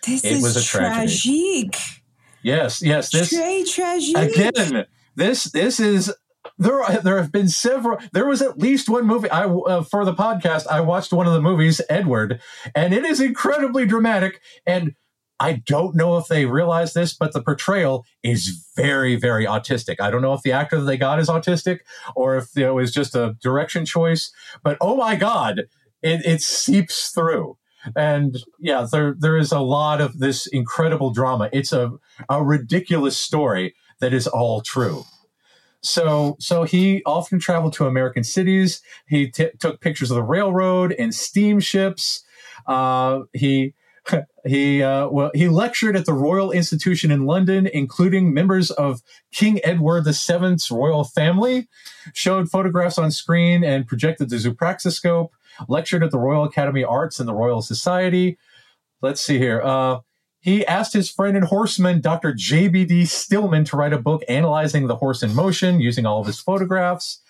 This it was a tragedy. Tragique. Yes, yes. This Très tragique. again. This this is there. There have been several. There was at least one movie. I uh, for the podcast. I watched one of the movies, Eadweard, and it is incredibly dramatic. And I don't know if they realize this, but the portrayal is very, very autistic. I don't know if the actor that they got is autistic or if it was just a direction choice. But oh my god, it, it seeps through and yeah, there there is a lot of this incredible drama. It's a a ridiculous story that is all true. So so he often traveled to American cities. He t- took pictures of the railroad and steamships. Uh, he *laughs* he uh, well he lectured at the Royal Institution in London, including members of King Edward VII's royal family. Showed photographs on screen and projected the zoopraxiscope lectured at the Royal Academy of Arts and the Royal Society. Let's see here. Uh, he asked his friend and horseman, Dr. J.B.D. Stillman, to write a book analyzing the horse in motion using all of his photographs.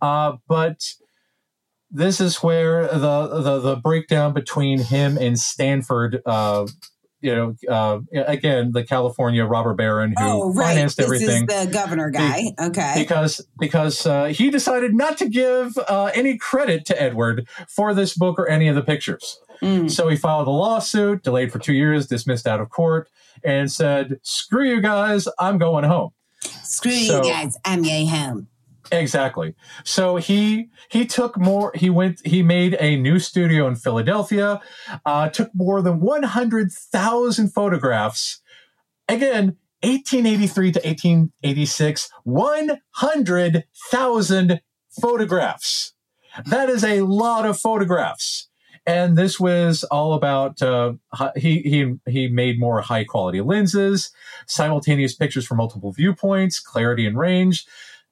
Uh, but this is where the, the, the breakdown between him and Stanford uh, you know, uh, again, the California robber baron who oh, right. financed this everything. the governor guy. Be- okay. Because because uh, he decided not to give uh, any credit to Edward for this book or any of the pictures. Mm. So he filed a lawsuit, delayed for two years, dismissed out of court, and said, "Screw you guys, I'm going home." Screw so, you guys, I'm going home. Exactly. So he he took more. He went. He made a new studio in Philadelphia. Uh, took more than one hundred thousand photographs. Again, 1883 to 1886, 100,000 photographs. That is a lot of photographs. And this was all about uh, he he he made more high quality lenses, simultaneous pictures from multiple viewpoints, clarity and range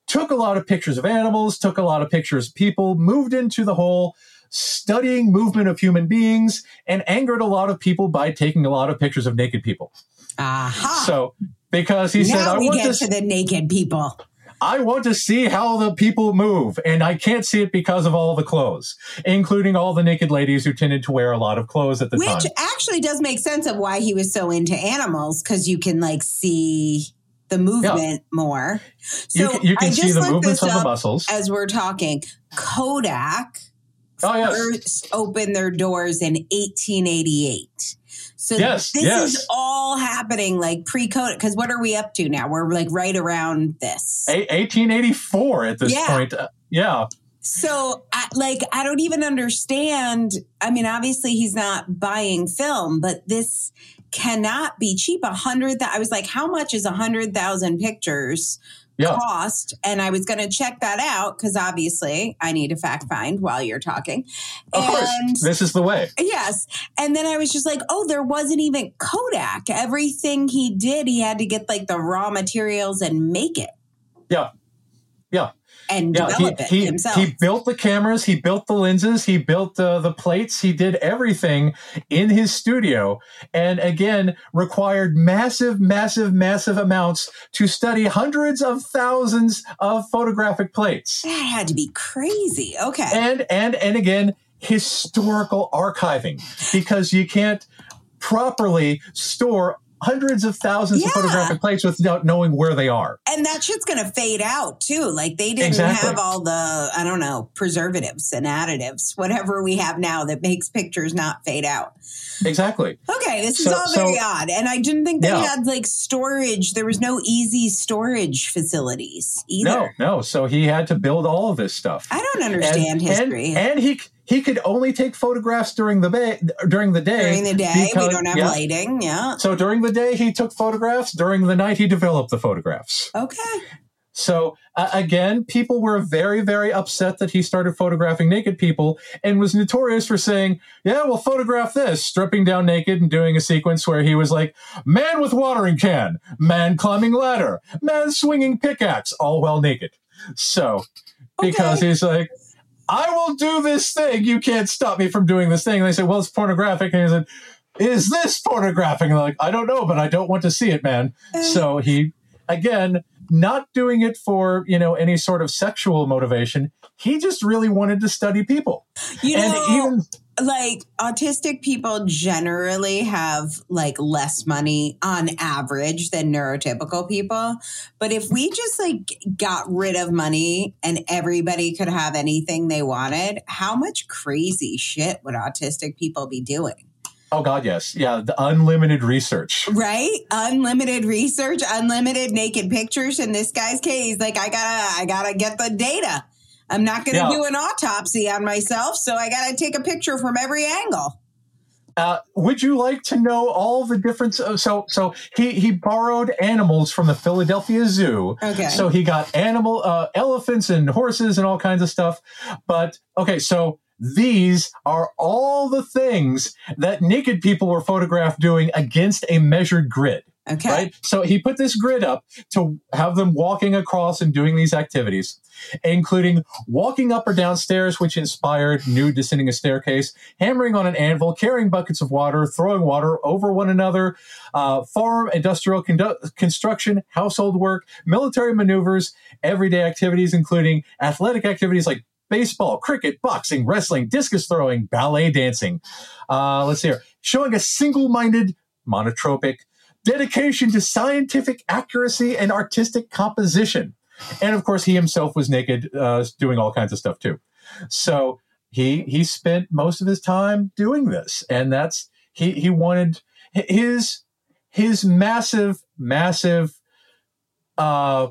took a lot of pictures of animals, took a lot of pictures of people, moved into the whole studying movement of human beings, and angered a lot of people by taking a lot of pictures of naked people. Aha. So because he now said, "I we want get to, to the naked people." I want to see how the people move, and I can't see it because of all the clothes, including all the naked ladies who tended to wear a lot of clothes at the Which time. Which actually does make sense of why he was so into animals, because you can like see the movement yeah. more. So you can, you can see the movements of the muscles as we're talking. Kodak oh, yes. first opened their doors in 1888. So yes, this yes. is all happening like pre-Kodak. Because what are we up to now? We're like right around this. A- 1884 at this yeah. point. Uh, yeah. So, I, like, I don't even understand. I mean, obviously, he's not buying film, but this cannot be cheap. A hundred. I was like, how much is a hundred thousand pictures yeah. cost? And I was going to check that out because obviously I need a fact find while you're talking. Of and, course, this is the way. Yes. And then I was just like, oh, there wasn't even Kodak. Everything he did, he had to get like the raw materials and make it. Yeah. Yeah. And Yeah, develop he, it he, himself. he built the cameras, he built the lenses, he built uh, the plates, he did everything in his studio. And again, required massive, massive, massive amounts to study hundreds of thousands of photographic plates. that had to be crazy. Okay. And, and, and again, historical archiving because you can't properly store hundreds of thousands of photographic plates without knowing where they are. And that shit's gonna fade out too. Like they didn't Exactly. have all the, I don't know, preservatives and additives, whatever we have now that makes pictures not fade out. Exactly. Okay, this is all very so- odd. And I didn't think they Yeah. had like storage. There was no easy storage facilities either. No, no. So he had to build all of this stuff. I don't understand history. And, and he he could only take photographs during the day. During the day. During the day, we don't have yeah. lighting. Yeah. So during the day, he took photographs. During the night, he developed the photographs. Okay. So uh, again, people were very, very upset that he started photographing naked people and was notorious for saying, "Yeah, we'll photograph this," stripping down naked and doing a sequence where he was like, "Man with watering can, man climbing ladder, man swinging pickaxe, all while naked." So because Okay. he's like. I will do this thing. You can't stop me from doing this thing. And they say, well, it's pornographic. And he said, is this pornographic? And they're like, I don't know, but I don't want to see it, man. Eh. So he, again, not doing it for, you know, any sort of sexual motivation. He just really wanted to study people. You and know, even, like autistic people generally have like less money on average than neurotypical people but if we just like got rid of money and everybody could have anything they wanted how much crazy shit would autistic people be doing oh God, yes. Yeah. The unlimited research. right unlimited research unlimited naked pictures in this guy's case like i gotta i gotta get the data i'm not gonna Yeah. do an autopsy on myself so i gotta take a picture from every angle Uh, would you like to know all the different? uh, So, so he he borrowed animals from the Philadelphia Zoo. Okay. So he got animal uh, elephants and horses and all kinds of stuff. But okay, so these are all the things that naked people were photographed doing against a measured grid. Okay Right. So he put this grid up to have them walking across and doing these activities, including walking up or down stairs, which inspired Nude Descending a Staircase, hammering on an anvil, carrying buckets of water, throwing water over one another, uh, farm, industrial condu- construction, household work, military maneuvers, everyday activities, including athletic activities like baseball, cricket, boxing, wrestling, discus throwing, ballet dancing. Uh, let's see here. Showing a single minded, monotropic, dedication to scientific accuracy and artistic composition. And of course, he himself was naked, uh, doing all kinds of stuff too. So he he spent most of his time doing this, and that's he he wanted his his massive massive uh,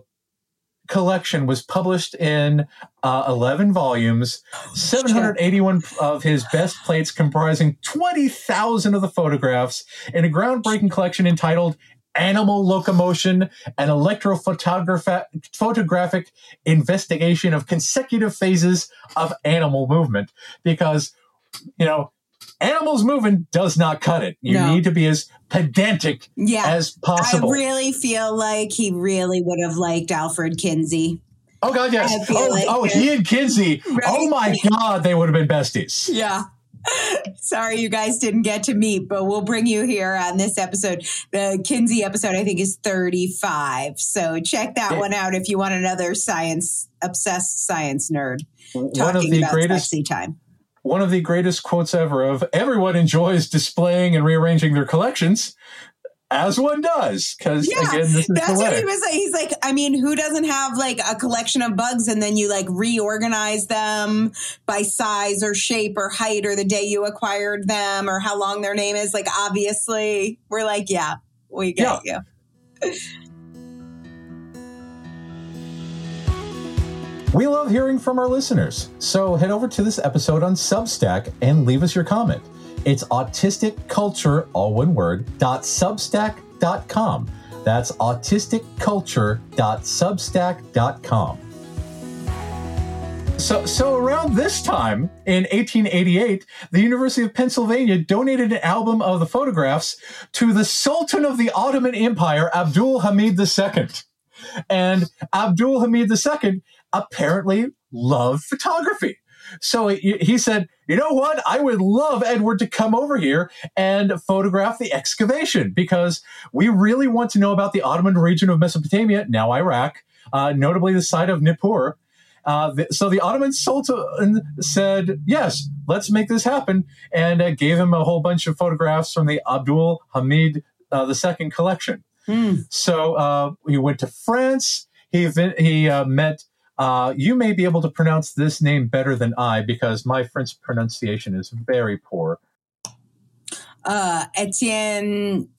collection was published in uh, 11 volumes 781 of his best plates comprising 20,000 of the photographs in a groundbreaking collection entitled Animal Locomotion and Electrophotographic Investigation of Consecutive Phases of Animal Movement. Because, you know, animals moving does not cut it. You No. need to be as pedantic Yeah. as possible. I really feel like he really would have liked Alfred Kinsey. oh, God, yes. Oh, like oh he and Kinsey. Right? Oh, my God, they would have been besties. Yeah. Sorry you guys didn't get to meet, but we'll bring you here on this episode. The Kinsey episode, I think, is 35. So check that Yeah. one out if you want another science, obsessed science nerd One of talking the about greatest sexy time. One of the greatest quotes ever of everyone enjoys displaying and rearranging their collections as one does because Yeah, again this is That's the what he was like. He's like, I mean, who doesn't have like a collection of bugs and then you like reorganize them by size or shape or height or the day you acquired them or how long their name is? Like, obviously, we're like, yeah, we get you. *laughs* we love hearing from our listeners. So head over to this episode on substack and leave us your comment. It's autistic culture all one word dot substack dot com. That's autistic culture dot substack dot com. So, so around this time in 1888, the University of Pennsylvania donated an album of the photographs to the Sultan of the Ottoman Empire, Abdul Hamid II. And Abdul Hamid II apparently loved photography. So he, he said, you know what? I would love Edward to come over here and photograph the excavation because we really want to know about the Ottoman region of Mesopotamia, now Iraq, uh, notably the site of Nippur. Uh, the, so the Ottoman Sultan said, yes, let's make this happen, and uh, gave him a whole bunch of photographs from the Abdul Hamid uh, II collection. Mm. So uh, he went to France. He he uh, met. Uh, you may be able to pronounce this name better than I because my French pronunciation is very poor. Uh, Etienne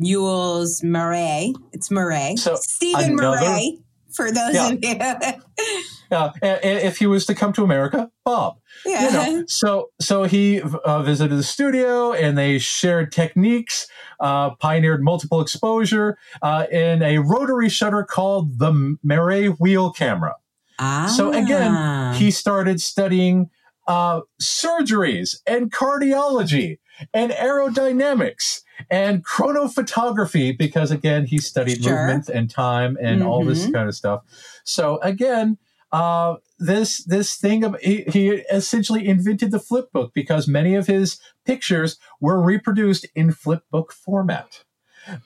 Jules Marey. It's Murray. So Stephen Murray. For those Yeah. of you, *laughs* yeah, if he was to come to America, Bob. yeah. you know so so he uh, visited the studio and they shared techniques uh, pioneered multiple exposure uh, in a rotary shutter called the Marey wheel camera Ah. so again he started studying uh, surgeries and cardiology and aerodynamics and chronophotography because again he studied Sure. movement and time and all this Mhm. kind of stuff so again uh, this this thing of he, he essentially invented the flip book because many of his pictures were reproduced in flip book format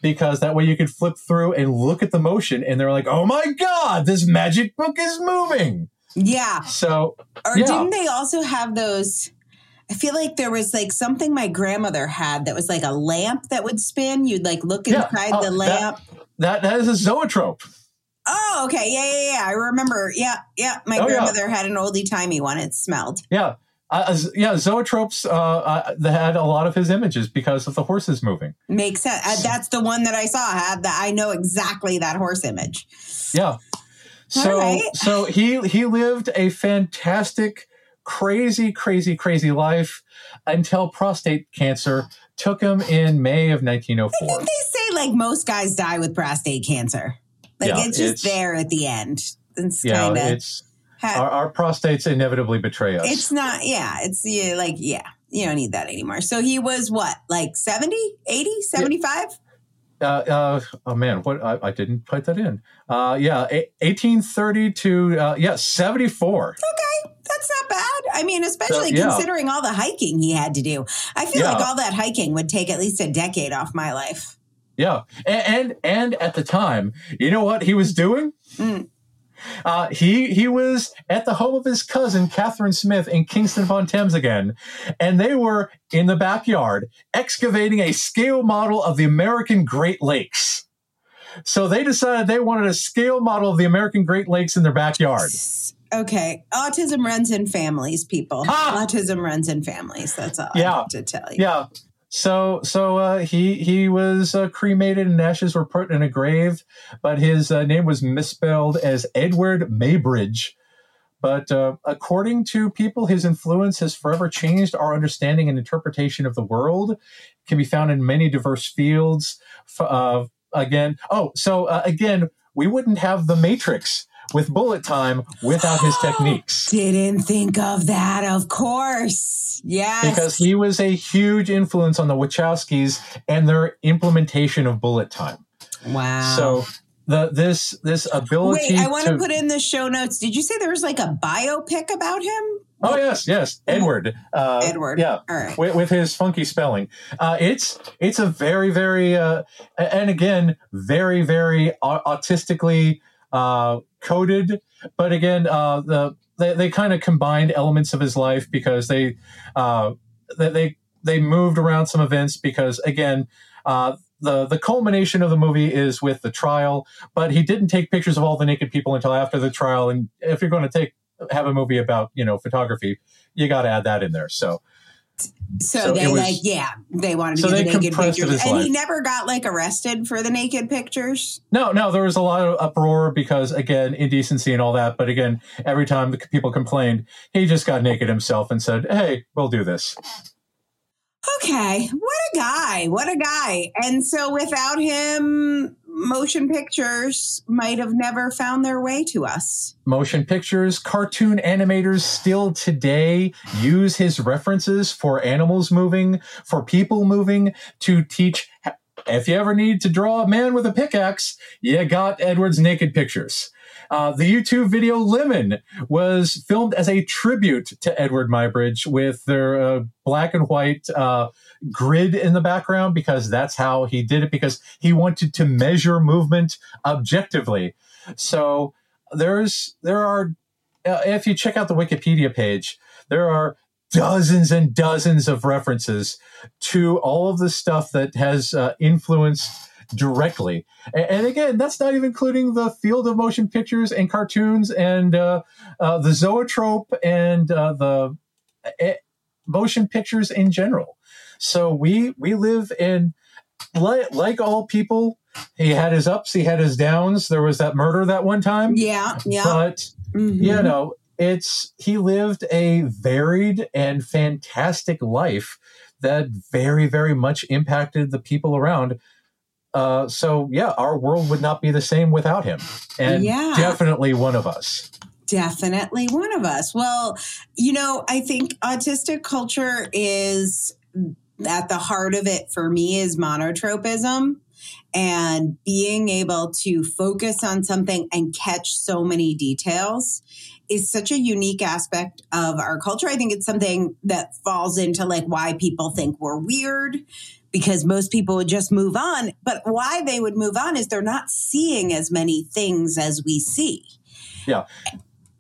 because that way you could flip through and look at the motion and they're like oh my god this magic book is moving yeah. so Or Yeah. didn't they also have those? I feel like there was like something my grandmother had that was like a lamp that would spin. You'd like look Yeah. inside Oh, the lamp. that that is a zoetrope Oh, okay. Yeah, yeah, yeah. I remember. Yeah, yeah. My Oh, yeah. grandmother had an oldie timey one. It smelled. yeah uh, yeah zoetropes uh, uh, had a lot of his images because of the horses moving Makes sense. Uh, that's the one that I saw. Had that. I know exactly that horse image. Yeah. So right. so he he lived a fantastic, crazy, crazy, crazy life until prostate cancer took him in May of I 1904. think they say like most guys die with prostate cancer. Like Yeah, it's just it's- there at the end. It's Yeah, kind of. it's our, our prostates inevitably betray us. It's not, yeah, it's yeah, like, yeah, you don't need that anymore. So he was what, like 70, 80, 75? uh, uh, oh man, what I, I didn't put that in. Uh, yeah, a- 1830 to uh, yeah 74. Okay, that's not bad. I mean, especially So, yeah. considering all the hiking he had to do. I feel Yeah. like all that hiking would take at least a decade off my life. Yeah, and, and and at the time, you know what he was doing? Mm. Uh, he he was at the home of his cousin Catherine Smith in Kingston upon Thames again, and they were in the backyard excavating a scale model of the American Great Lakes. So they decided they wanted a scale model of the American Great Lakes in their backyard. Okay, autism runs in families, people. Ah! Autism runs in families. That's all I have to tell you. Yeah. So so uh, he he was uh, cremated and ashes were put in a grave, but his uh, name was misspelled as Edward Maybridge. But uh, according to people, his influence has forever changed our understanding and interpretation of the world. It can be found in many diverse fields. Uh, again, oh, so uh, again, we wouldn't have the Matrix with bullet time without his techniques. *gasps* Didn't think of that, of course. Yes. because he was a huge influence on the Wachowskis and their implementation of bullet time. wow. So the this this ability Wait, I want to to put in the show notes. Did you say there was like a biopic about him? oh yes yes Eadweard uh, Eadweard. yeah All right. with, with his funky spelling uh, it's it's a very very uh, and again very very au- autistically uh, coded. But again uh, the they, they kind of combined elements of his life because they uh, they they moved around some events because again uh, the the culmination of the movie is with the trial but he didn't take pictures of all the naked people until after the trial. And if you're going to take have a movie about you know photography you got to add that in there. So So, So they was- like, yeah, they wanted to So get the naked pictures, and he never got like arrested for the naked pictures. No, no, there was a lot of uproar because again, indecency and all that. But again, every time the people complained, he just got naked himself and said, "Hey, we'll do this." Okay, what a guy! What a guy! And so, without him, motion pictures might have never found their way to us. Motion pictures, cartoon animators still today use his references for animals moving, for people moving to teach if you ever need to draw a man with a pickaxe, you got Edward's naked pictures. Uh, the U2 video Lemon was filmed as a tribute to Edward Muybridge with their uh, black and white uh, grid in the background because that's how he did it because he wanted to measure movement objectively. So there's there are uh, if you check out the Wikipedia page, there are dozens and dozens of references to all of the stuff that has uh, influenced directly. And, and, again, that's not even including the field of motion pictures and cartoons and uh, uh, the zoetrope and uh, the eh, motion pictures in general. So we we live in like, like all people. He had his ups, he had his downs. There was that murder that one time. Yeah, yeah. But mm-hmm. you know, it's he lived a varied and fantastic life that very very much impacted the people around uh, so yeah our world would not be the same without him and yeah. definitely one of us definitely one of us well you know i think autistic culture is at the heart of it for me is monotropism and being able to focus on something and catch so many details is such a unique aspect of our culture. I think it's something that falls into like why people think we're weird because most people would just move on. But why they would move on is they're not seeing as many things as we see. Yeah.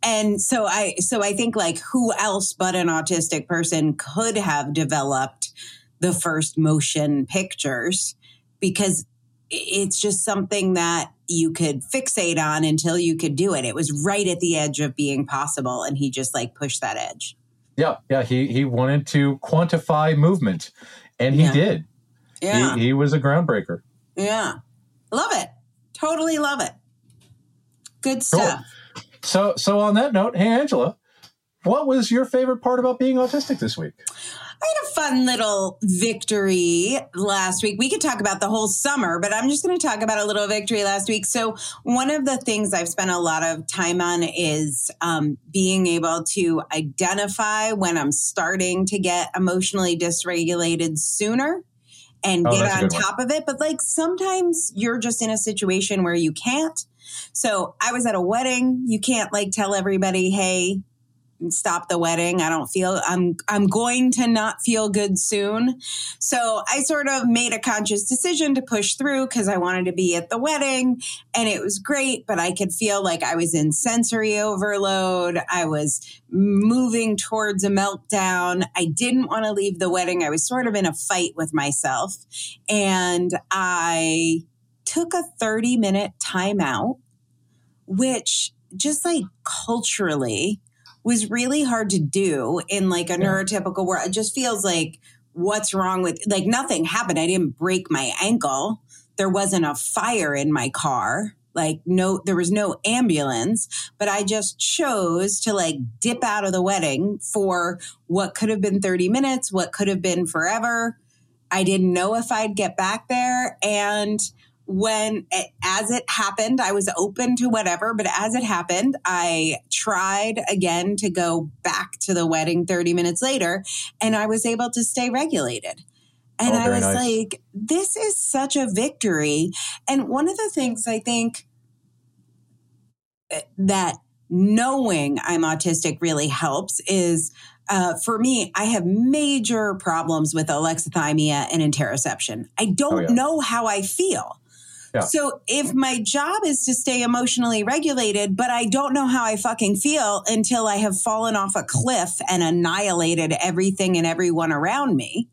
And so I so I think like who else but an autistic person could have developed the first motion pictures because it's just something that you could fixate on until you could do it. It was right at the edge of being possible, and he just like pushed that edge. Yeah, yeah. He he wanted to quantify movement, and he yeah. did. Yeah, he, he was a groundbreaker. Yeah, love it. Totally love it. Good stuff. Cool. So so on that note, hey Angela, what was your favorite part about being autistic this week? I had a fun little victory last week. We could talk about the whole summer, but I'm just going to talk about a little victory last week. So, one of the things I've spent a lot of time on is um, being able to identify when I'm starting to get emotionally dysregulated sooner and oh, get on top one. of it. But like sometimes you're just in a situation where you can't. So I was at a wedding. You can't like tell everybody, hey, stop the wedding. I don't feel I'm I'm going to not feel good soon. So I sort of made a conscious decision to push through because I wanted to be at the wedding and it was great, but I could feel like I was in sensory overload. I was moving towards a meltdown. I didn't want to leave the wedding. I was sort of in a fight with myself and I took a 30 minute timeout which just like culturally was really hard to do in like a yeah. neurotypical world. It just feels like what's wrong with like nothing happened. I didn't break my ankle. There wasn't a fire in my car. Like no there was no ambulance, but I just chose to like dip out of the wedding for what could have been 30 minutes, what could have been forever. I didn't know if I'd get back there and when it, as it happened, I was open to whatever, but as it happened, I tried again to go back to the wedding 30 minutes later and I was able to stay regulated. And oh, I was nice. like, this is such a victory. And one of the things I think eh, that knowing I'm autistic really helps is uh, for me, I have major problems with alexithymia and interoception. I don't oh, yeah. know how I feel. So if my job is to stay emotionally regulated, but I don't know how I fucking feel until I have fallen off a cliff and annihilated everything and everyone around me,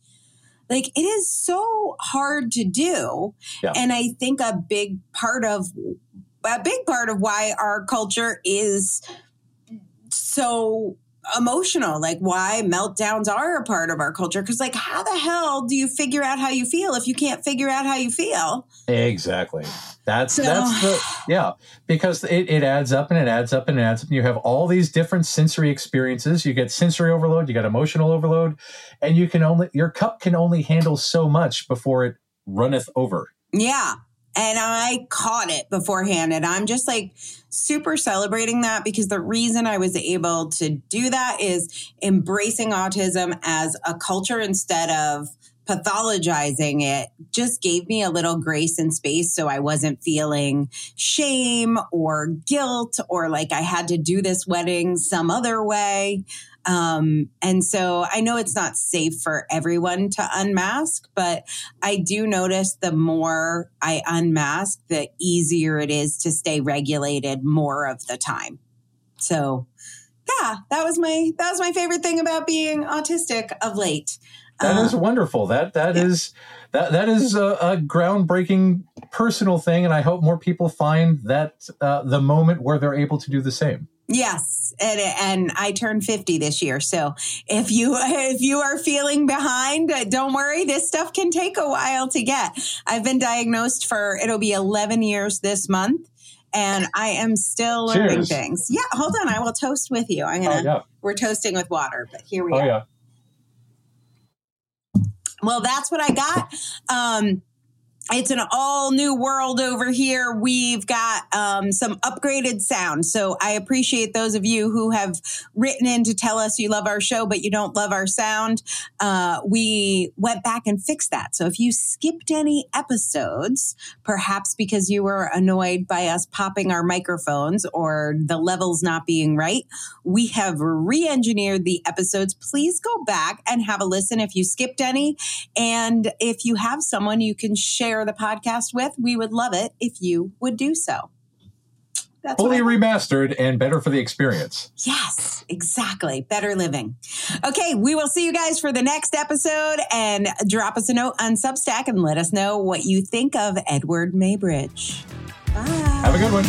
like it is so hard to do. Yeah. And I think a big part of a big part of why our culture is so emotional like why meltdowns are a part of our culture. Because like how the hell do you figure out how you feel if you can't figure out how you feel? Exactly. That's so, that's the yeah because it, it adds up and it adds up and it adds up. You have all these different sensory experiences. You get sensory overload you get emotional overload and you can only your cup can only handle so much before it runneth over. Yeah and I caught it beforehand. And I'm just like super celebrating that because the reason I was able to do that is embracing autism as a culture instead of pathologizing it just gave me a little grace and space so I wasn't feeling shame or guilt or like I had to do this wedding some other way. Um, and so I know it's not safe for everyone to unmask, but I do notice the more I unmask, the easier it is to stay regulated more of the time. So yeah, that was my that was my favorite thing about being autistic of late. That uh, is wonderful. That that yeah. is that that is a, a, groundbreaking personal thing, and I hope more people find that uh, the moment where they're able to do the same. Yes, and and I turned 50 this year. So if you *laughs* if you are feeling behind, don't worry, this stuff can take a while to get. I've been diagnosed for it'll be 11 years this month and I am still learning Cheers. things. Yeah, hold on, I will toast with you. I'm going to oh, yeah. We're toasting with water, but here we go. oh, Yeah. Well, that's what I got. Um it's an all new world over here. We've got um, some upgraded sound. So I appreciate those of you who have written in to tell us you love our show, but you don't love our sound. Uh, we went back and fixed that. So if you skipped any episodes, perhaps because you were annoyed by us popping our microphones or the levels not being right, we have re engineered the episodes. Please go back and have a listen if you skipped any. And if you have someone you can share share the podcast with, we would love it if you would do so. That's fully remastered and better for the experience. Yes, exactly. Better living. Okay, we will see you guys for the next episode and drop us a note on Substack and let us know what you think of Eadweard Muybridge. Bye. Have a good one.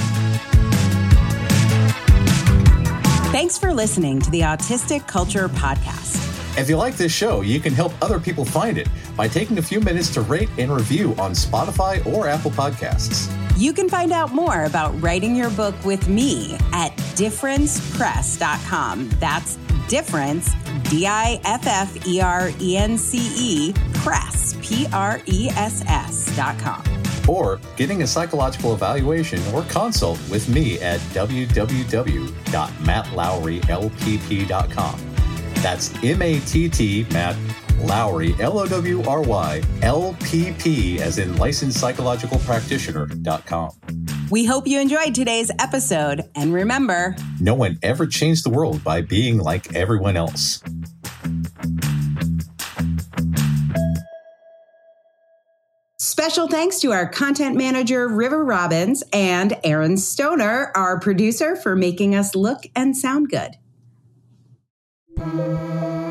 Thanks for listening to the Autistic Culture Podcast. If you like this show, you can help other people find it by taking a few minutes to rate and review on Spotify or Apple Podcasts. You can find out more about writing your book with me at differencepress.com. That's difference, D I F F E R E N C E, press, P R E S S.com. Or getting a psychological evaluation or consult with me at www.mattlowrylpp.com. That's M A T T, Matt Lowry, L O W R Y, L P P, as in licensed psychological practitioner.com. We hope you enjoyed today's episode. And remember, no one ever changed the world by being like everyone else. Special thanks to our content manager, River Robbins, and Aaron Stoner, our producer, for making us look and sound good. Música